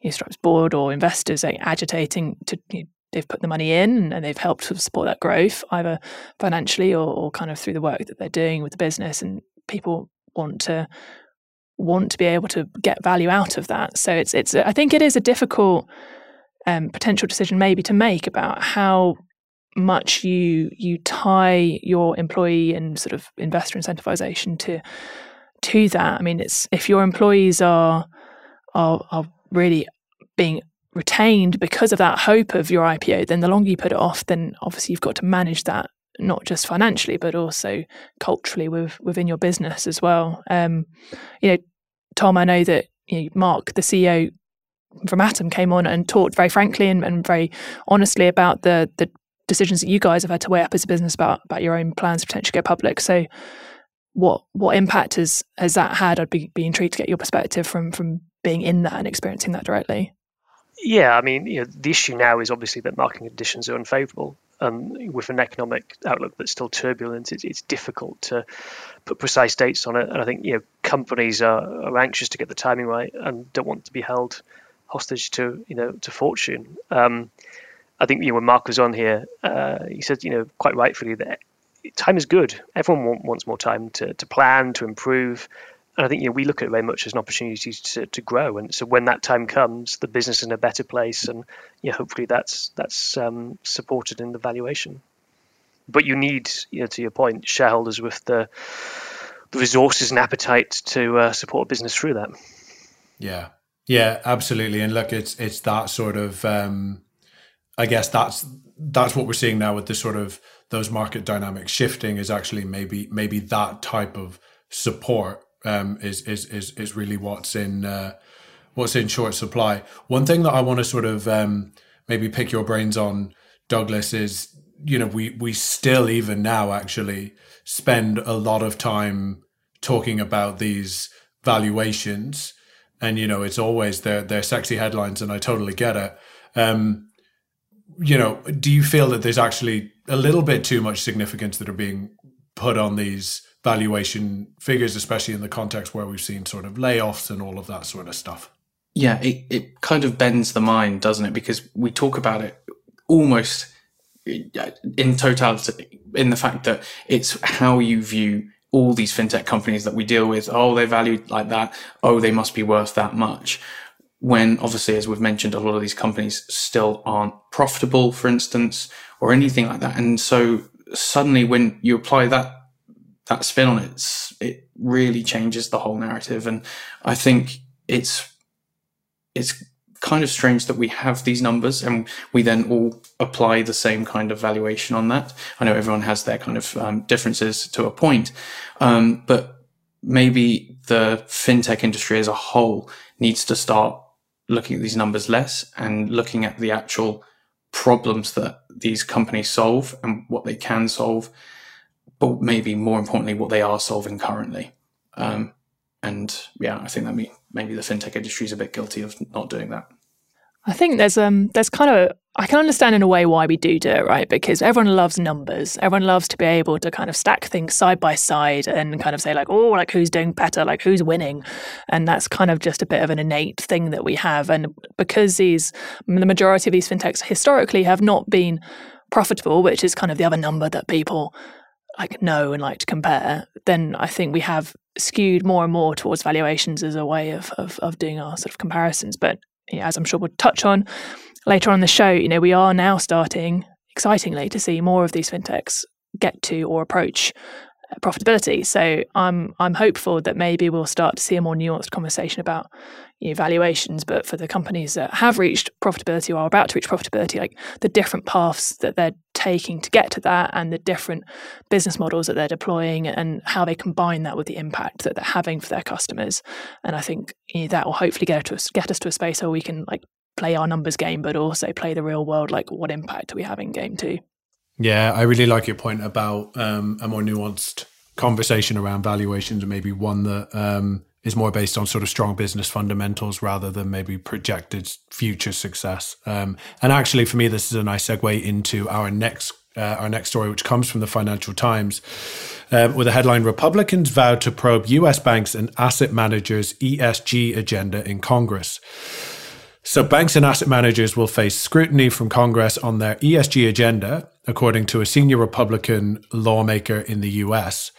you know, Stripe's board or investors, like, agitating to you know, they've put the money in and they've helped to support that growth, either financially or, or kind of through the work that they're doing with the business, and people want to want to be able to get value out of that. So it's it's I think it is a difficult um, potential decision maybe to make about how much you you tie your employee and sort of investor incentivization to to that. I mean, it's if your employees are are are really being retained because of that hope of your IPO, then the longer you put it off, then obviously you've got to manage that not just financially but also culturally with, within your business as well. Um, you know, Tom, I know that you know, Mark, the CEO from Atom, came on and talked very frankly and, and very honestly about the the decisions that you guys have had to weigh up as a business about about your own plans to potentially go public. So what what impact has has that had? I'd be, be intrigued to get your perspective from from being in that and experiencing that directly. Yeah, I mean, you know, the issue now is obviously that market conditions are unfavourable. and with an economic outlook that's still turbulent, it's, it's, difficult to put precise dates on it. And I think you know companies are, are anxious to get the timing right and don't want to be held hostage to you know to fortune. Um, I think you know when Mark was on here, uh, he said you know quite rightfully that time is good. Everyone wants more time to, to plan, to improve. And I think you know we look at it very much as an opportunity to, to grow. And so when that time comes, the business is in a better place, and you know, hopefully that's that's um, supported in the valuation. But you need, you know, to your point, shareholders with the, the resources and appetite to uh, support a business through that. Yeah, yeah, absolutely. And look, it's it's that sort of um, I guess that's that's what we're seeing now with the sort of those market dynamics shifting is actually maybe maybe that type of support um, is is is is really what's in uh, what's in short supply. One thing that I want to sort of um, maybe pick your brains on, Douglas, is you know we we still even now actually spend a lot of time talking about these valuations, and you know it's always they're they're sexy headlines, and I totally get it. Um, you know, do you feel that there's actually a little bit too much significance that are being put on these valuation figures, especially in the context where we've seen sort of layoffs and all of that sort of stuff? Yeah, it, it kind of bends the mind, doesn't it? Because we talk about it almost in totality, in the fact that it's how you view all these fintech companies that we deal with. Oh, they're valued like that. Oh, they must be worth that much when obviously, as we've mentioned, a lot of these companies still aren't profitable, for instance, or anything like that. And so suddenly when you apply that, that spin on it, it really changes the whole narrative. And I think it's, it's kind of strange that we have these numbers and we then all apply the same kind of valuation on that. I know everyone has their kind of um, differences to a point, um, but maybe the fintech industry as a whole needs to start looking at these numbers less and looking at the actual problems that these companies solve and what they can solve, but maybe more importantly, what they are solving currently. Um, and yeah, I think that maybe, maybe the fintech industry is a bit guilty of not doing that. I think there's um there's kind of I can understand in a way why we do do it, right? Because everyone loves numbers. Everyone loves to be able to kind of stack things side by side and kind of say like, oh, like who's doing better, like who's winning, and that's kind of just a bit of an innate thing that we have. And because these the majority of these fintechs historically have not been profitable, which is kind of the other number that people like know and like to compare, then I think we have skewed more and more towards valuations as a way of of, of doing our sort of comparisons. But as I'm sure we'll touch on later on in the show, you know, we are now starting excitingly to see more of these fintechs get to or approach uh, profitability. So I'm I'm hopeful that maybe we'll start to see a more nuanced conversation about you know, valuations, but for the companies that have reached profitability or are about to reach profitability, like the different paths that they're taking to get to that and the different business models that they're deploying and how they combine that with the impact that they're having for their customers. And I think you know, that will hopefully get, us, get us to a space where we can like play our numbers game, but also play the real world, like what impact are we having game too. Yeah, I really like your point about um, a more nuanced conversation around valuations and maybe one that um, is more based on sort of strong business fundamentals rather than maybe projected future success. Um, and actually, for me, this is a nice segue into our next uh, our next story, which comes from the Financial Times, uh, with a headline: Republicans vow to probe U.S. banks and asset managers' ESG agenda in Congress. So, banks and asset managers will face scrutiny from Congress on their ESG agenda, according to a senior Republican lawmaker in the US.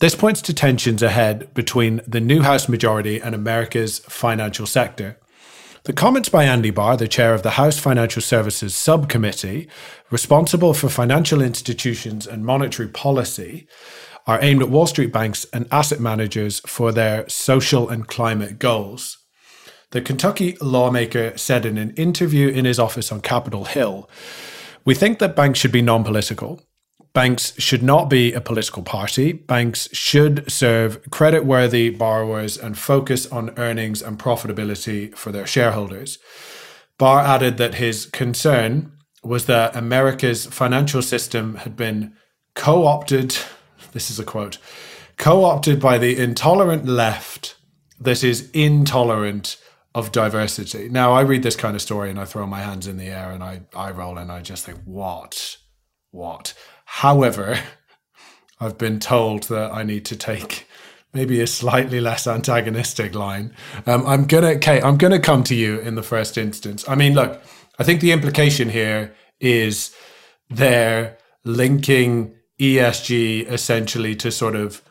This points to tensions ahead between the new House majority and America's financial sector. The comments by Andy Barr, the chair of the House Financial Services Subcommittee, responsible for financial institutions and monetary policy, are aimed at Wall Street banks and asset managers for their social and climate goals. The Kentucky lawmaker said in an interview in his office on Capitol Hill We think that banks should be non political. Banks should not be a political party. Banks should serve credit worthy borrowers and focus on earnings and profitability for their shareholders. Barr added that his concern was that America's financial system had been co opted. This is a quote co opted by the intolerant left that is intolerant of diversity. Now, I read this kind of story and I throw my hands in the air and I, I roll and I just think, what? What? However, I've been told that I need to take maybe a slightly less antagonistic line. Um, I'm gonna, Kate, I'm gonna come to you in the first instance. I mean, look, I think the implication here is they're linking ESG essentially to sort of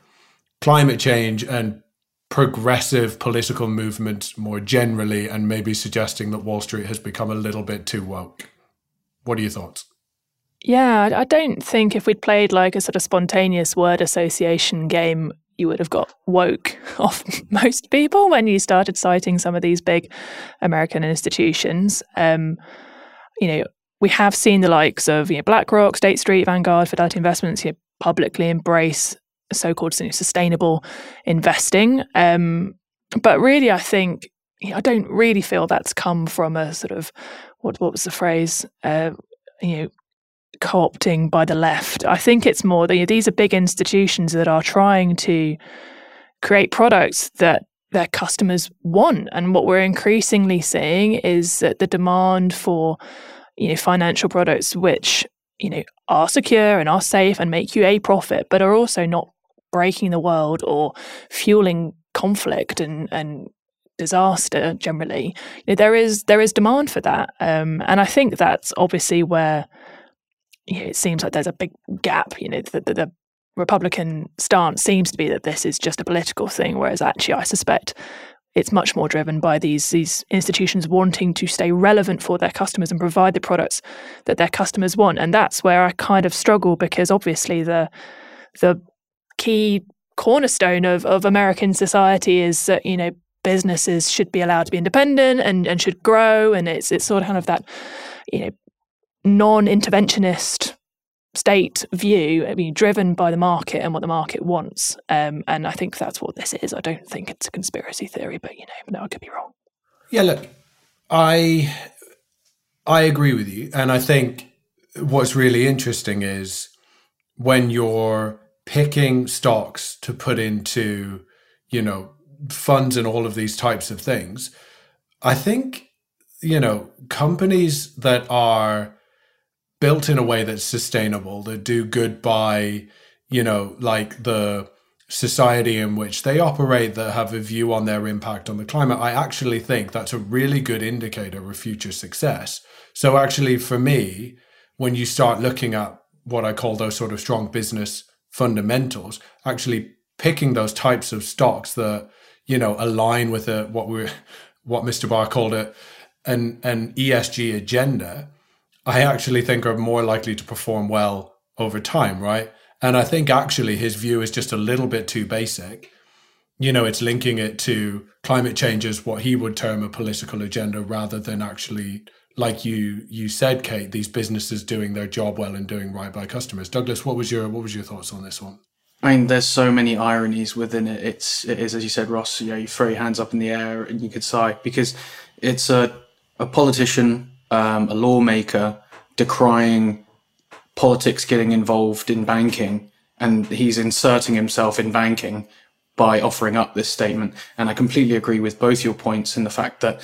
climate change and progressive political movement more generally, and maybe suggesting that Wall Street has become a little bit too woke. What are your thoughts? Yeah, I don't think if we'd played like a sort of spontaneous word association game, you would have got woke off most people when you started citing some of these big American institutions. Um, you know, we have seen the likes of you know, BlackRock, State Street, Vanguard, Fidelity Investments you know, publicly embrace so-called sustainable investing. Um, but really, I think I don't really feel that's come from a sort of what what was the phrase? Uh, you know, co-opting by the left. I think it's more that you know, these are big institutions that are trying to create products that their customers want, and what we're increasingly seeing is that the demand for you know financial products which you know are secure and are safe and make you a profit, but are also not breaking the world or fueling conflict and and disaster generally you know, there is there is demand for that. Um, and i think that's obviously where you know, it seems like there's a big gap you know the, the, the republican stance seems to be that this is just a political thing whereas actually i suspect it's much more driven by these these institutions wanting to stay relevant for their customers and provide the products that their customers want. And that's where i kind of struggle because obviously the the key cornerstone of, of American society is that, you know, businesses should be allowed to be independent and, and should grow. And it's it's sort of kind of that, you know, non-interventionist state view, I mean, driven by the market and what the market wants. Um, and I think that's what this is. I don't think it's a conspiracy theory, but you know, no, I could be wrong. Yeah, look, I I agree with you, and I think what's really interesting is when you're picking stocks to put into, you know, funds and all of these types of things. I think, you know, companies that are built in a way that's sustainable, that do good by, you know, like the society in which they operate, that have a view on their impact on the climate, I actually think that's a really good indicator of future success. So, actually, for me, when you start looking at what I call those sort of strong business fundamentals, actually picking those types of stocks that you know align with a, what we what Mr. Barr called it an an ESG agenda, I actually think are more likely to perform well over time, right? And I think actually his view is just a little bit too basic. You know, it's linking it to climate change as what he would term a political agenda rather than actually like you you said, Kate, these businesses doing their job well and doing right by customers. Douglas, what was your what was your thoughts on this one? I mean, there's so many ironies within it. It's it is as you said, Ross. You know, you throw your hands up in the air and you could sigh because it's a a politician, um, a lawmaker decrying politics getting involved in banking, and he's inserting himself in banking by offering up this statement. And I completely agree with both your points in the fact that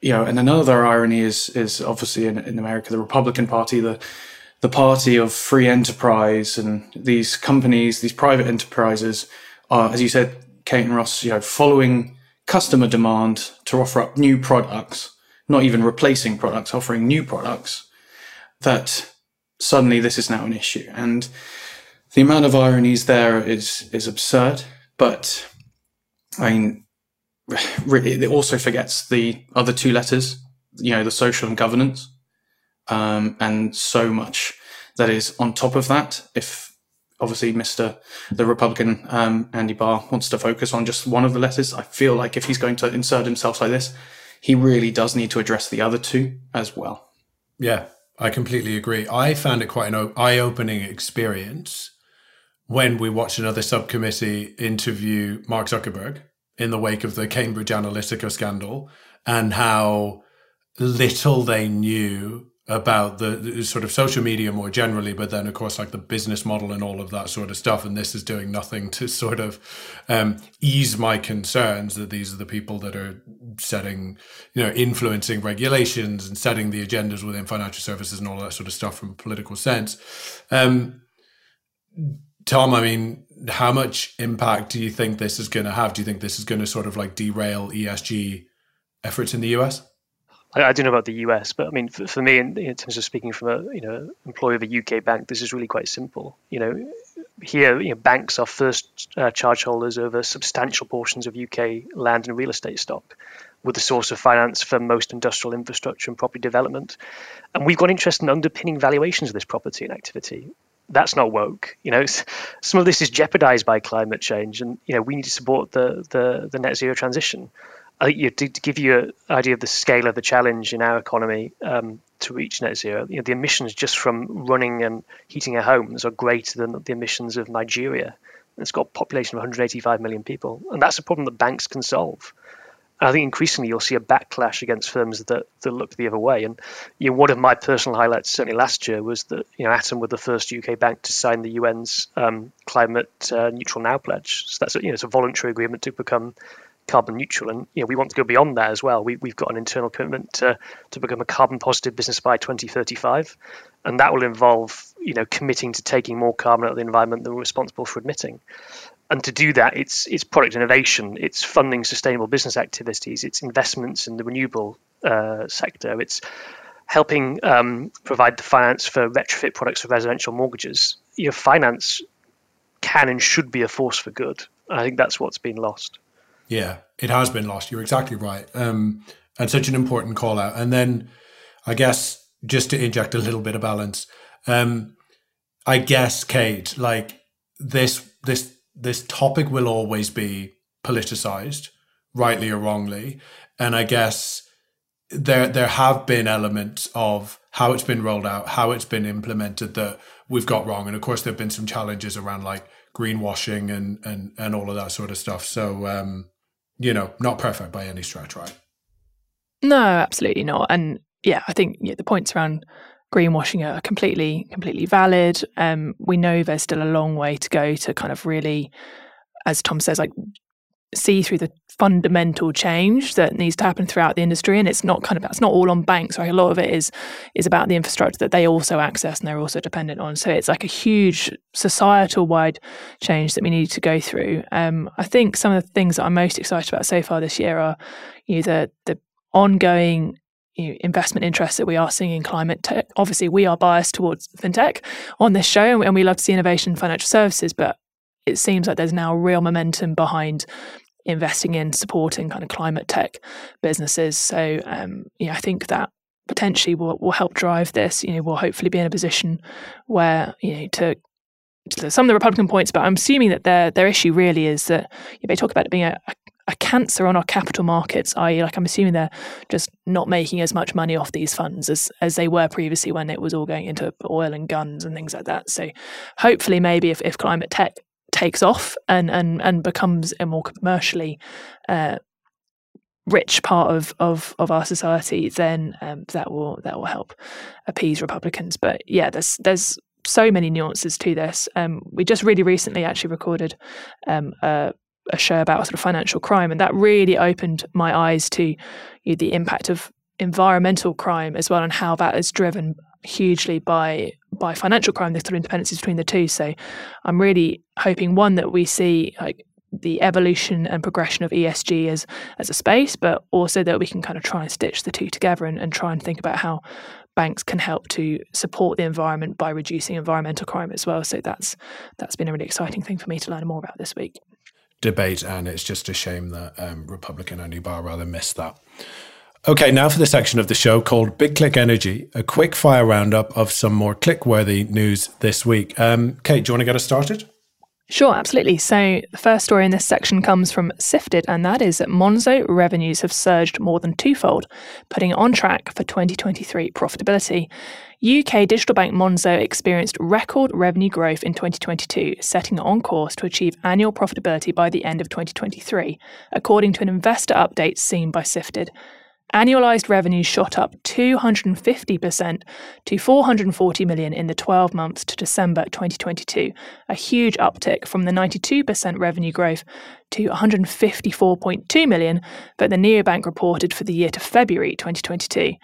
you know, and another irony is is obviously in, in America, the Republican Party, the the party of free enterprise and these companies, these private enterprises are, as you said, Kate and Ross, you know, following customer demand to offer up new products, not even replacing products, offering new products, that suddenly this is now an issue. And the amount of ironies there is is absurd. But I mean, it also forgets the other two letters, you know, the social and governance, um, and so much that is on top of that. If obviously Mr. the Republican um, Andy Barr wants to focus on just one of the letters, I feel like if he's going to insert himself like this, he really does need to address the other two as well. Yeah, I completely agree. I found it quite an eye-opening experience when we watched another subcommittee interview Mark Zuckerberg in the wake of the Cambridge Analytica scandal and how little they knew about the, the, sort of social media more generally, but then of course like the business model and all of that sort of stuff. And this is doing nothing to sort of um, ease my concerns that these are the people that are setting, you know, influencing regulations and setting the agendas within financial services and all that sort of stuff from a political sense. Um, Tom, I mean, how much impact do you think this is going to have? Do you think this is going to sort of like derail ESG efforts in the US? I, I don't know about the US, but I mean, for, for me, in, in, terms of speaking from a you know employee of a UK bank, this is really quite simple. You know, here you know, banks are first uh, charge holders over substantial portions of UK land and real estate stock with the source of finance for most industrial infrastructure and property development. And we've got interest in underpinning valuations of this property and activity that's not woke. You know, some of this is jeopardized by climate change, and you know we need to support the the, the net zero transition. I think you, to, to, give you an idea of the scale of the challenge in our economy um, to reach net zero, you know, the emissions just from running and heating our homes are greater than the emissions of Nigeria. It's got a population of 185 million people, and that's a problem that banks can solve. I think increasingly you'll see a backlash against firms that, that look the other way. And you know, one of my personal highlights, certainly last year, was that you know Atom were the first UK bank to sign the UN's um, climate uh, neutral now pledge. So that's you know it's a voluntary agreement to become carbon neutral, and you know we want to go beyond that as well. We, we've got an internal commitment to to become a carbon positive business by 2035, and that will involve you know committing to taking more carbon out of the environment than we're responsible for admitting and to do that, it's it's product innovation, it's funding sustainable business activities, it's investments in the renewable uh, sector, it's helping um, provide the finance for retrofit products for residential mortgages. Your finance can and should be a force for good. I think that's what's been lost. Yeah, it has been lost. You're exactly right, um, and such an important call out. And then, I guess just to inject a little bit of balance, um, I guess Kate, like this this this topic will always be politicized, rightly or wrongly. And I guess there there have been elements of how it's been rolled out, how it's been implemented that we've got wrong. And of course, there have been some challenges around like greenwashing and and and all of that sort of stuff. So um, you know, not perfect by any stretch, right? No, absolutely not. And yeah, I think yeah, the points around greenwashing are completely completely valid. Um, we know there's still a long way to go to kind of really, as Tom says, like see through the fundamental change that needs to happen throughout the industry. And it's not kind of it's not all on banks right? A lot of it is is about the infrastructure that they also access and they're also dependent on. So it's like a huge societal wide change that we need to go through. Um, i think some of the things that i'm most excited about so far this year are you know, the the ongoing you know, investment interest that we are seeing in climate tech. Obviously, we are biased towards fintech on this show, and we love to see innovation in financial services. But it seems like there's now real momentum behind investing in supporting kind of climate tech businesses. So, um, I think that potentially will, will help drive this. You know, we'll hopefully be in a position where you know to some of the Republican points, but I'm assuming that their their issue really is that you they talk about it being a, a cancer on our capital markets. I like I'm assuming they're just not making as much money off these funds as as they were previously when it was all going into oil and guns and things like that. So hopefully, maybe if, if climate tech takes off and and and becomes a more commercially uh, rich part of of of our society, then um, that will that will help appease Republicans. But yeah, there's there's so many nuances to this. Um, we just really recently actually recorded um, a, a, show about sort of financial crime, and that really opened my eyes to you know, the impact of environmental crime as well, and how that is driven hugely by by financial crime. There's sort of interdependencies between the two. So I'm really hoping one that we see like the evolution and progression of ESG as as a space, but also that we can kind of try and stitch the two together and, and try and think about how banks can help to support the environment by reducing environmental crime as well. So that's that's been a really exciting thing for me to learn more about this week. Debate, and it's just a shame that um, Republican Barr rather missed that. Okay, now for the section of the show called Big Click Energy, a quick fire roundup of some more click worthy news this week. Um, Kate, do you want to get us started? Sure, absolutely. So, the first story in this section comes from Sifted, and that is that Monzo revenues have surged more than twofold, putting it on track for 2023 profitability. UK digital bank Monzo experienced record revenue growth in 2022, setting it on course to achieve annual profitability by the end of 2023, according to an investor update seen by Sifted. Annualized revenues shot up 250% to 440 million in the 12 months to December 2022, a huge uptick from the 92% revenue growth to 154.2 million that the neobank reported for the year to February 2022.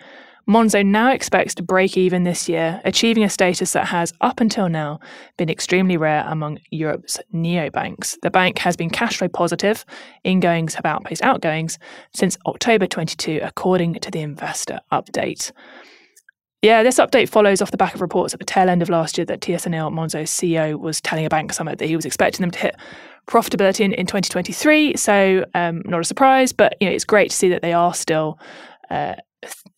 Monzo now expects to break even this year, achieving a status that has, up until now, been extremely rare among Europe's neobanks. The bank has been cash flow positive, ingoings have outpaced outgoings since October 22, according to the investor update. Yeah, this update follows off the back of reports at the tail end of last year that TS Anil, Monzo's CEO, was telling a bank summit that he was expecting them to hit profitability in, in 2023. So, um, not a surprise, but you know, it's great to see that they are still uh,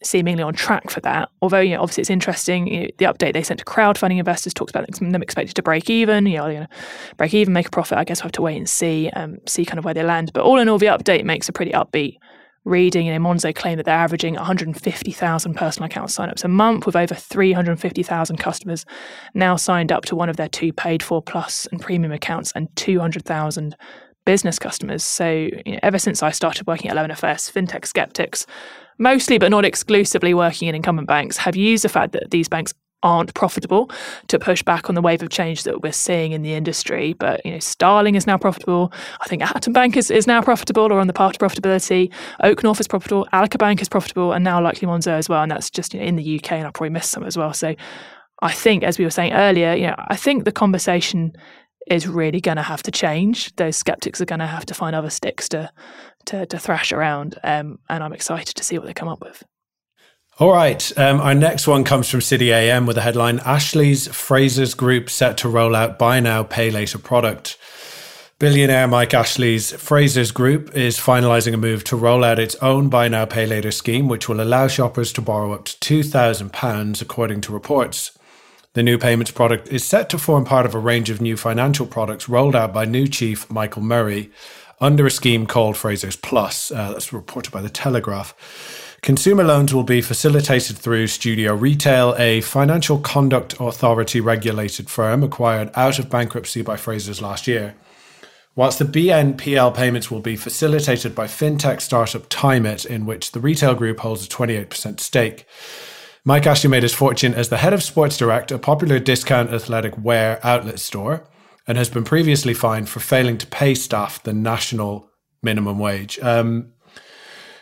seemingly on track for that. Although, you know, obviously it's interesting. You know, the update they sent to crowdfunding investors talks about them expected to break even. You know, you know, break even, make a profit. I guess we'll have to wait and see, um, see kind of where they land. But all in all, the update makes a pretty upbeat reading. You know, Monzo claim that they're averaging 150,000 personal account signups a month, with over 350,000 customers now signed up to one of their two paid for plus and premium accounts, and 200,000 business customers. So, you know, ever since I started working at 11FS, fintech skeptics mostly but not exclusively working in incumbent banks, have used the fact that these banks aren't profitable to push back on the wave of change that we're seeing in the industry. But you know, Starling is now profitable. I think Atom Bank is, is now profitable or on the path to profitability. OakNorth is profitable. Allica Bank is profitable, and now likely Monzo as well. And that's just you know, in the UK, and I probably missed some as well. So I think, as we were saying earlier, you know, I think the conversation is really going to have to change. Those skeptics are going to have to find other sticks to to, to thrash around, um, and I'm excited to see what they come up with. All right. Um, our next one comes from City AM with the headline Ashley's Frasers Group set to roll out buy now, pay later product. Billionaire Mike Ashley's Frasers Group is finalizing a move to roll out its own buy now, pay later scheme, which will allow shoppers to borrow up to £2,000, according to reports. The new payments product is set to form part of a range of new financial products rolled out by new chief Michael Murray under a scheme called Frasers Plus. Uh, that's reported by the Telegraph. Consumer loans will be facilitated through Studio Retail, a financial conduct authority regulated firm acquired out of bankruptcy by Frasers last year. Whilst the BNPL payments will be facilitated by fintech startup Tymit, in which the retail group holds a 28% stake. Mike Ashley made his fortune as the head of Sports Direct, a popular discount athletic wear outlet store, and has been previously fined for failing to pay staff the national minimum wage. Um,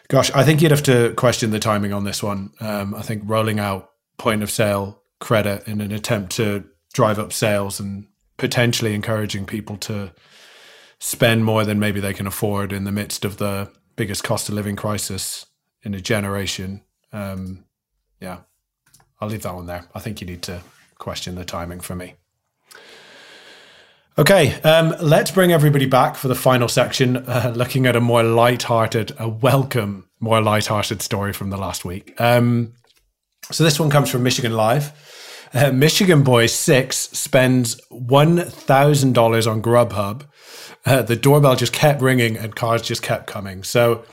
Gosh, I think you'd have to question the timing on this one. Um, I think rolling out point of sale credit in an attempt to drive up sales and potentially encouraging people to spend more than maybe they can afford in the midst of the biggest cost of living crisis in a generation. Um, yeah, I'll leave that one there. I think you need to question the timing for me. Okay, um, let's bring everybody back for the final section, uh, looking at a more light-hearted, a welcome, more light-hearted story from the last week. Um, so this one comes from Michigan Live. Uh, Michigan boy six spends one thousand dollars on Grubhub. Uh, the doorbell just kept ringing and cars just kept coming. So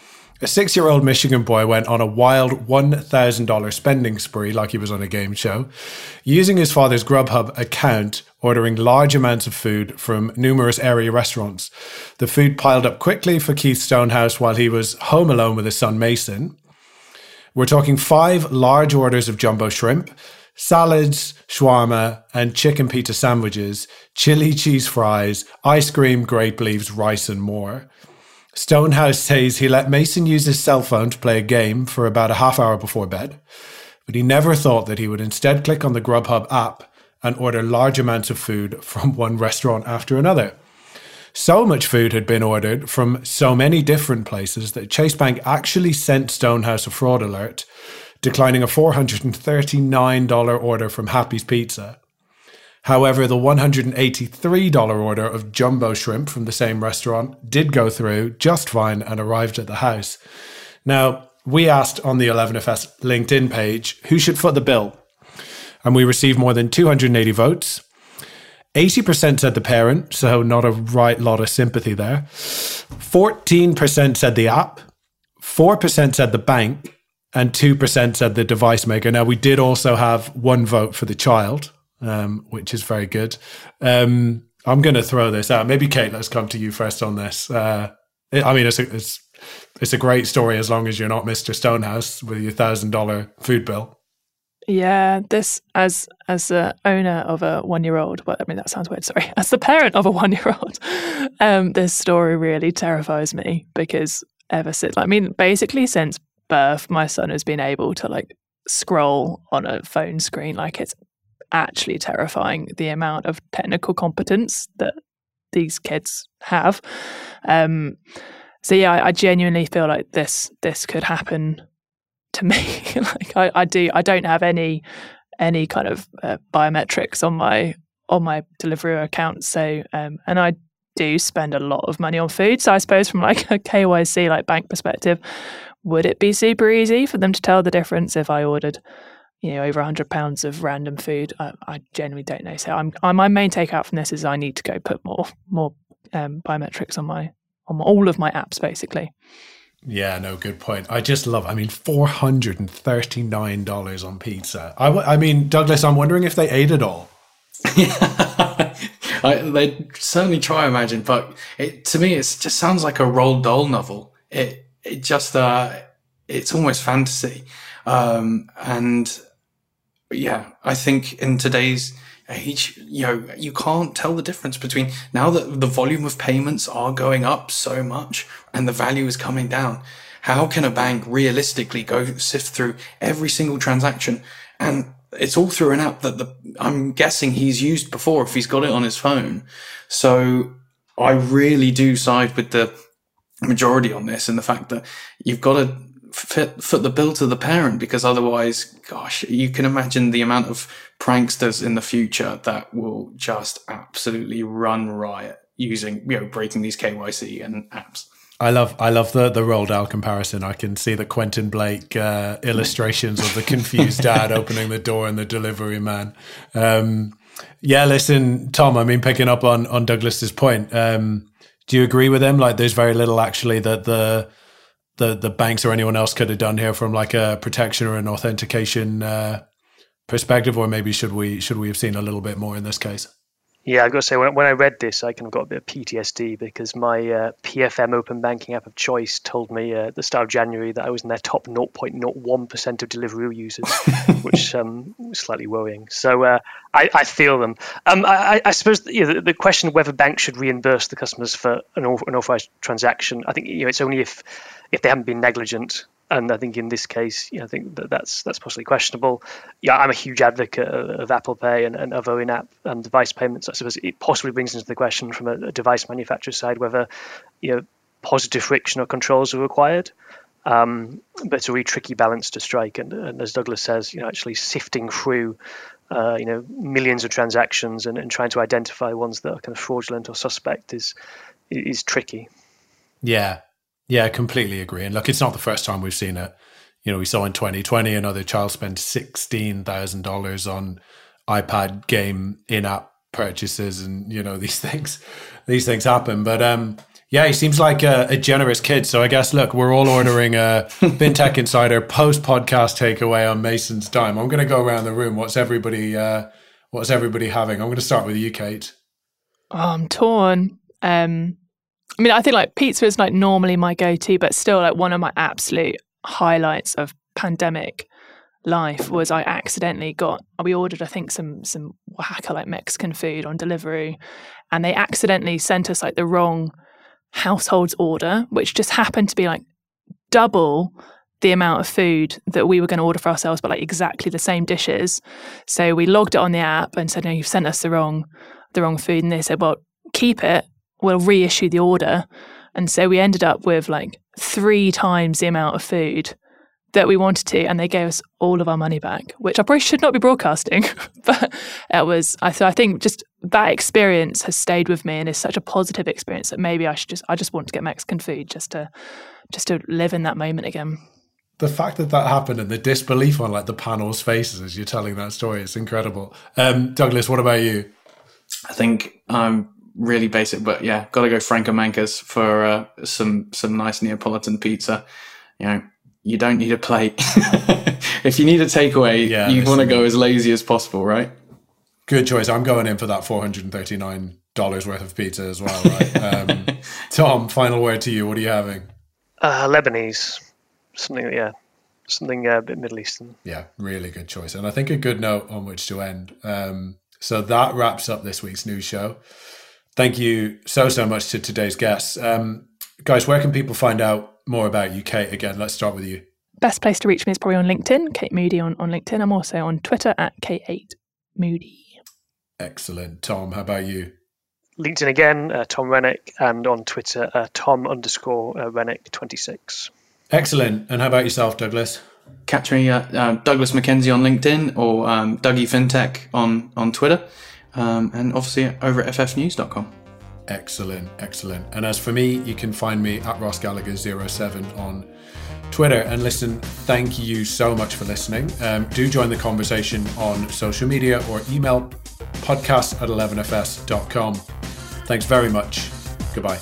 a six year old Michigan boy went on a wild $1,000 spending spree like he was on a game show, using his father's Grubhub account, ordering large amounts of food from numerous area restaurants. The food piled up quickly for Keith Stonehouse while he was home alone with his son Mason. We're talking five large orders of jumbo shrimp, salads, shawarma, and chicken pita sandwiches, chili cheese fries, ice cream, grape leaves, rice, and more. Stonehouse says he let Mason use his cell phone to play a game for about a half hour before bed, but he never thought that he would instead click on the Grubhub app and order large amounts of food from one restaurant after another. So much food had been ordered from so many different places that Chase Bank actually sent Stonehouse a fraud alert, declining a $439 order from Happy's Pizza. However, the $183 order of jumbo shrimp from the same restaurant did go through just fine and arrived at the house. Now, we asked on the 11FS LinkedIn page who should foot the bill, and we received more than 280 votes. 80% said the parent, so not a right lot of sympathy there. 14% said the app, 4% said the bank, and 2% said the device maker. Now, we did also have one vote for the child, um, which is very good. Um, I'm going to throw this out. Maybe Kate, let's come to you first on this. Uh, I mean, it's a, it's it's a great story as long as you're not Mr. Stonehouse with your thousand dollar food bill. Yeah, this as as the owner of a one year old. Well, I mean that sounds weird. Sorry, as the parent of a one year old, um, this story really terrifies me because ever since, I mean, basically since birth, my son has been able to like scroll on a phone screen like it's actually terrifying the amount of technical competence that these kids have. Um, so yeah, I, I, genuinely feel like this this could happen to me. like I, I, do, I don't have any any kind of uh, biometrics on my on my Deliveroo account. So um, and I do spend a lot of money on food. So I suppose from like a KYC like bank perspective, would it be super easy for them to tell the difference if I ordered you know over 100 pounds of random food I, I genuinely don't know. So I'm, I, my main takeout from this is i need to go put more more um, biometrics on my on all of my apps basically. Yeah no good point. I just love i mean $439 on pizza. I, I mean douglas i'm wondering if they ate it all. Yeah I, they certainly try imagine but it to me it just sounds like a Roald Dahl novel. It it just uh it's almost fantasy. Um and yeah, I think in today's age, you know, you can't tell the difference between now that the volume of payments are going up so much and the value is coming down. How can a bank realistically go sift through every single transaction? And it's all through an app that the, I'm guessing he's used before if he's got it on his phone. So I really do side with the majority on this and the fact that you've got to fit, foot the bill to the parent because otherwise, gosh, you can imagine the amount of pranksters in the future that will just absolutely run riot using, you know, breaking these KYC and apps. I love I love the the Roald Dahl comparison. I can see the Quentin Blake uh, illustrations of the confused dad opening the door and the delivery man. Um, yeah, listen, Tom. I mean, picking up on on Douglas's point. Um, Do you agree with him? Like, there's very little actually that the the the banks or anyone else could have done here from like a protection or an authentication uh, perspective, or maybe should we should we have seen a little bit more in this case? Yeah, I've got to say, when, when I read this, I kind of got a bit of PTSD because my uh, PFM open banking app of choice told me uh, at the start of January that I was in their top 0.01% of Deliveroo users, which um, was slightly worrying. So uh, I, I, feel them. Um, I, I, suppose you know, the, the, question of whether banks should reimburse the customers for an, an authorized transaction, I think you know, it's only if, if they haven't been negligent and I think in this case, you know, I think that that's that's possibly questionable. Yeah, I'm a huge advocate of, Apple Pay and, and other in-app and device payments. I suppose it possibly brings into the question from a, a device manufacturer's side whether you know positive friction or controls are required. Um, but it's a really tricky balance to strike, and, and as Douglas says, you know, actually sifting through uh, you know millions of transactions and, and trying to identify ones that are kind of fraudulent or suspect is is tricky. Yeah, yeah, I completely agree. And look, it's not the first time we've seen it. You know, we saw in 2020 another child spent $16,000 on iPad game in-app purchases and you know these things these things happen. But um yeah he seems like a, a generous kid. So i guess look we're all ordering a fintech insider post podcast takeaway on mason's dime. I'm going to go around the room. What's everybody uh what's everybody having? I'm going to start with you kate. Oh, i'm torn. Um I mean, I think like pizza is like normally my go to, but still like one of my absolute highlights of pandemic life was I accidentally got we ordered I think some some Oaxaca like Mexican food on delivery and they accidentally sent us like the wrong households order which just happened to be like double the amount of food that we were going to order for ourselves but like exactly the same dishes. So we logged it on the app and said no you've sent us the wrong the wrong food and they said well keep it we'll reissue the order. And so we ended up with like three times the amount of food that we wanted to, and they gave us all of our money back, which I probably should not be broadcasting, but it was. I, so I think just that experience has stayed with me and is such a positive experience that maybe I should just I just want to get Mexican food just to just to live in that moment again. The fact that that happened and the disbelief on like the panel's faces as you're telling that story is incredible. Um, Douglas, what about you? I think I'm really basic, but yeah, got to go Franco Manca's for uh, some some nice Neapolitan pizza. You know, you don't need a plate. if you need a takeaway, yeah, you want to go as lazy as possible, right? Good choice. I'm going in for that four hundred and thirty nine dollars worth of pizza as well. Right, um, Tom. Final word to you. What are you having? Uh, Lebanese, something. Yeah, something uh, a bit Middle Eastern. Yeah, really good choice, and I think a good note on which to end. Um, so that wraps up this week's news show. Thank you so, so much to today's guests. Um, guys, where can people find out more about you? Kate, again, let's start with you. Best place to reach me is probably on LinkedIn, Kate Moody on, on LinkedIn. I'm also on Twitter at K8 Moody. Excellent. Tom, how about you? LinkedIn again, uh, Tom Rennick, and on Twitter, uh, Tom underscore uh, Rennick26. Excellent. And how about yourself, Douglas? Catch me at uh, Douglas McKenzie on LinkedIn or um, Dougie FinTech on, on Twitter um, and obviously over at ffnews.com. Excellent, excellent. And as for me, you can find me at Ross Gallagher07 on Twitter. And listen, thank you so much for listening. Um, do join the conversation on social media or email podcast at 11fs.com. Thanks very much. Goodbye.